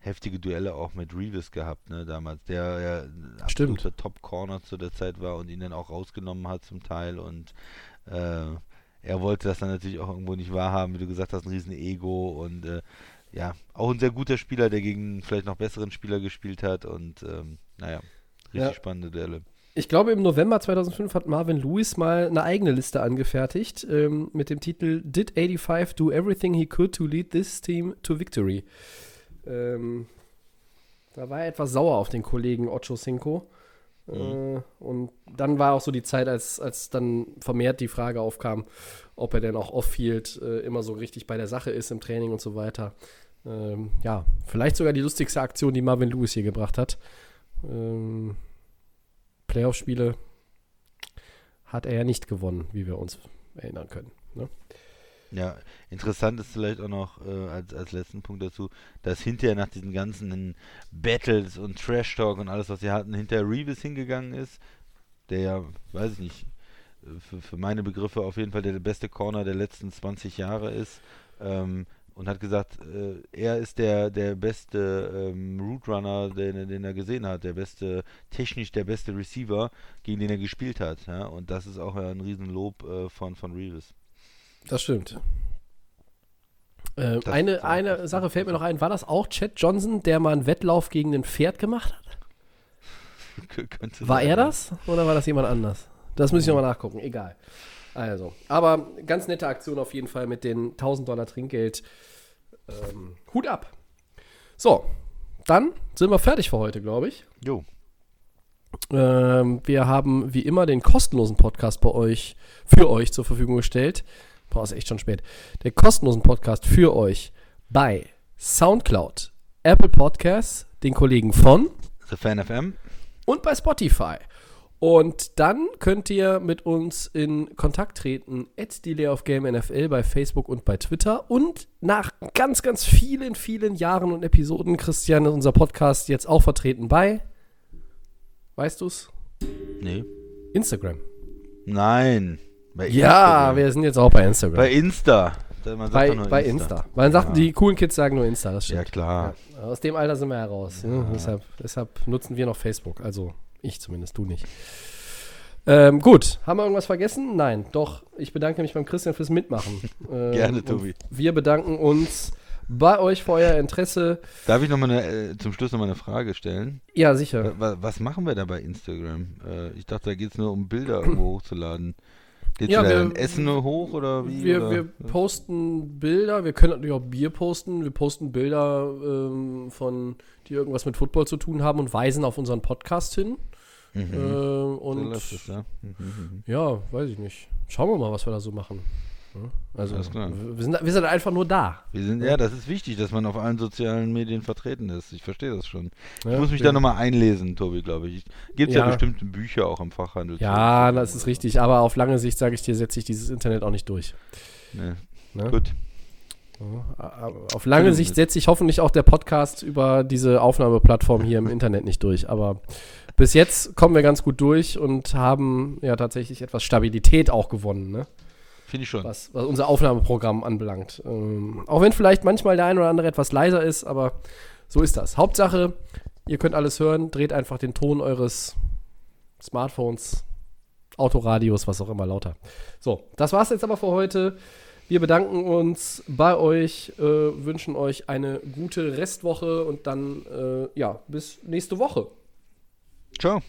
heftige Duelle auch mit Reeves gehabt, ne, damals, der ja Stimmt. absoluter Top-Corner zu der Zeit war und ihn dann auch rausgenommen hat zum Teil und äh, er wollte das dann natürlich auch irgendwo nicht wahrhaben, wie du gesagt hast, ein riesen Ego und äh, ja, auch ein sehr guter Spieler, der gegen vielleicht noch besseren Spieler gespielt hat und ähm, naja, richtig Ja. spannende Duelle. Ich glaube, im November 2005 hat Marvin Lewis mal eine eigene Liste angefertigt ähm, mit dem Titel Did 85 do everything he could to lead this team to victory? Ähm, da war er etwas sauer auf den Kollegen Ocho Cinco. Äh, und dann war auch so die Zeit, als, als dann vermehrt die Frage aufkam, ob er denn auch off-field äh, immer so richtig bei der Sache ist im Training und so weiter. Ähm, ja, vielleicht sogar die lustigste Aktion, die Marvin Lewis hier gebracht hat. Ähm, Playoff-Spiele hat er ja nicht gewonnen, wie wir uns erinnern können. Ne? Ja, interessant ist vielleicht auch noch äh, als, als letzten Punkt dazu, dass hinterher nach diesen ganzen Battles und Trash Talk und alles, was sie hatten, hinterher Reeves hingegangen ist, der ja, weiß ich nicht, für, für meine Begriffe auf jeden Fall der beste Corner der letzten 20 Jahre ist ähm, und hat gesagt, äh, er ist der, der beste ähm, Route Runner, den, den er gesehen hat, der beste, technisch der beste Receiver, gegen den er gespielt hat. Ja? Und das ist auch ein Riesenlob äh, von, von Reeves. Das stimmt. Äh, Das- eine eine Sache fällt mir noch ein. War das auch Chad Johnson, der mal einen Wettlauf gegen ein Pferd gemacht hat? <laughs> War er das oder war das jemand anders? Das muss ich nochmal nachgucken. Egal. Also, aber ganz nette Aktion auf jeden Fall mit den 1000 Dollar Trinkgeld. Ähm, Hut ab. So, dann sind wir fertig für heute, glaube ich. Jo. Ähm, wir haben wie immer den kostenlosen Podcast bei euch, für euch zur Verfügung gestellt. Boah, ist echt schon spät. Den kostenlosen Podcast für euch bei Soundcloud, Apple Podcasts, den Kollegen von The Fan FM. und bei Spotify. Und dann könnt ihr mit uns in Kontakt treten, at Delay of Game NFL bei Facebook und bei Twitter. Und nach ganz, ganz vielen, vielen Jahren und Episoden, Christian, ist unser Podcast jetzt auch vertreten bei, weißt du's? Nee. Instagram. Nein. Bei Ja, wir sind jetzt auch bei Instagram. bei Insta. Bei, bei Insta. Man sagt, Ja. die coolen Kids sagen nur Insta, das Ja, stimmt. klar. Ja, aus dem Alter sind wir heraus. Ne? Deshalb, deshalb nutzen wir noch Facebook. Also ich zumindest, du nicht. Ähm, gut, haben wir irgendwas vergessen? Nein, doch. Ich bedanke mich beim Christian fürs Mitmachen. <laughs> Ähm, Gerne, Tobi. Wir bedanken uns bei euch für euer Interesse. Darf ich noch mal eine, äh, zum Schluss noch mal eine Frage stellen? Ja, sicher. Wa- Was machen wir da bei Instagram? Äh, ich dachte, da geht es nur um Bilder irgendwo <clears throat> hochzuladen. Geht Ja, wir- Essen nur hoch oder wie? Wir, oder? wir posten Bilder, wir können natürlich auch Bier posten. Wir posten Bilder ähm, von, die irgendwas mit Football zu tun haben und weisen auf unseren Podcast hin. Mhm. Ähm, und es, ja. Mhm. Ja, weiß ich nicht. Schauen wir mal, was wir da so machen. Ja, Also, wir sind, wir sind einfach nur da. Wir sind, ja, das ist wichtig, dass man auf allen sozialen Medien vertreten ist. Ich verstehe das schon. Ja, ich muss mich wir- da nochmal einlesen, Tobi, glaube ich. Gibt ja. Ja. bestimmte Bücher auch im Fachhandel. Ja, das ist richtig. Aber auf lange Sicht, sage ich dir, setze ich dieses Internet auch nicht durch. Ne. Ne? Gut. Ja, Auf lange Sicht setze ich hoffentlich auch der Podcast über diese Aufnahmeplattform hier im Internet nicht durch. Aber bis jetzt kommen wir ganz gut durch und haben ja tatsächlich etwas Stabilität auch gewonnen, ne? Finde ich schon. was, was unser Aufnahmeprogramm anbelangt. Ähm, auch wenn vielleicht manchmal der ein oder andere etwas leiser ist, aber so ist das. Hauptsache, ihr könnt alles hören, dreht einfach den Ton eures Smartphones, Autoradios, was auch immer lauter. So, das war's jetzt aber für heute. Wir bedanken uns bei euch, äh, wünschen euch eine gute Restwoche und dann, äh, ja, bis nächste Woche. Ciao.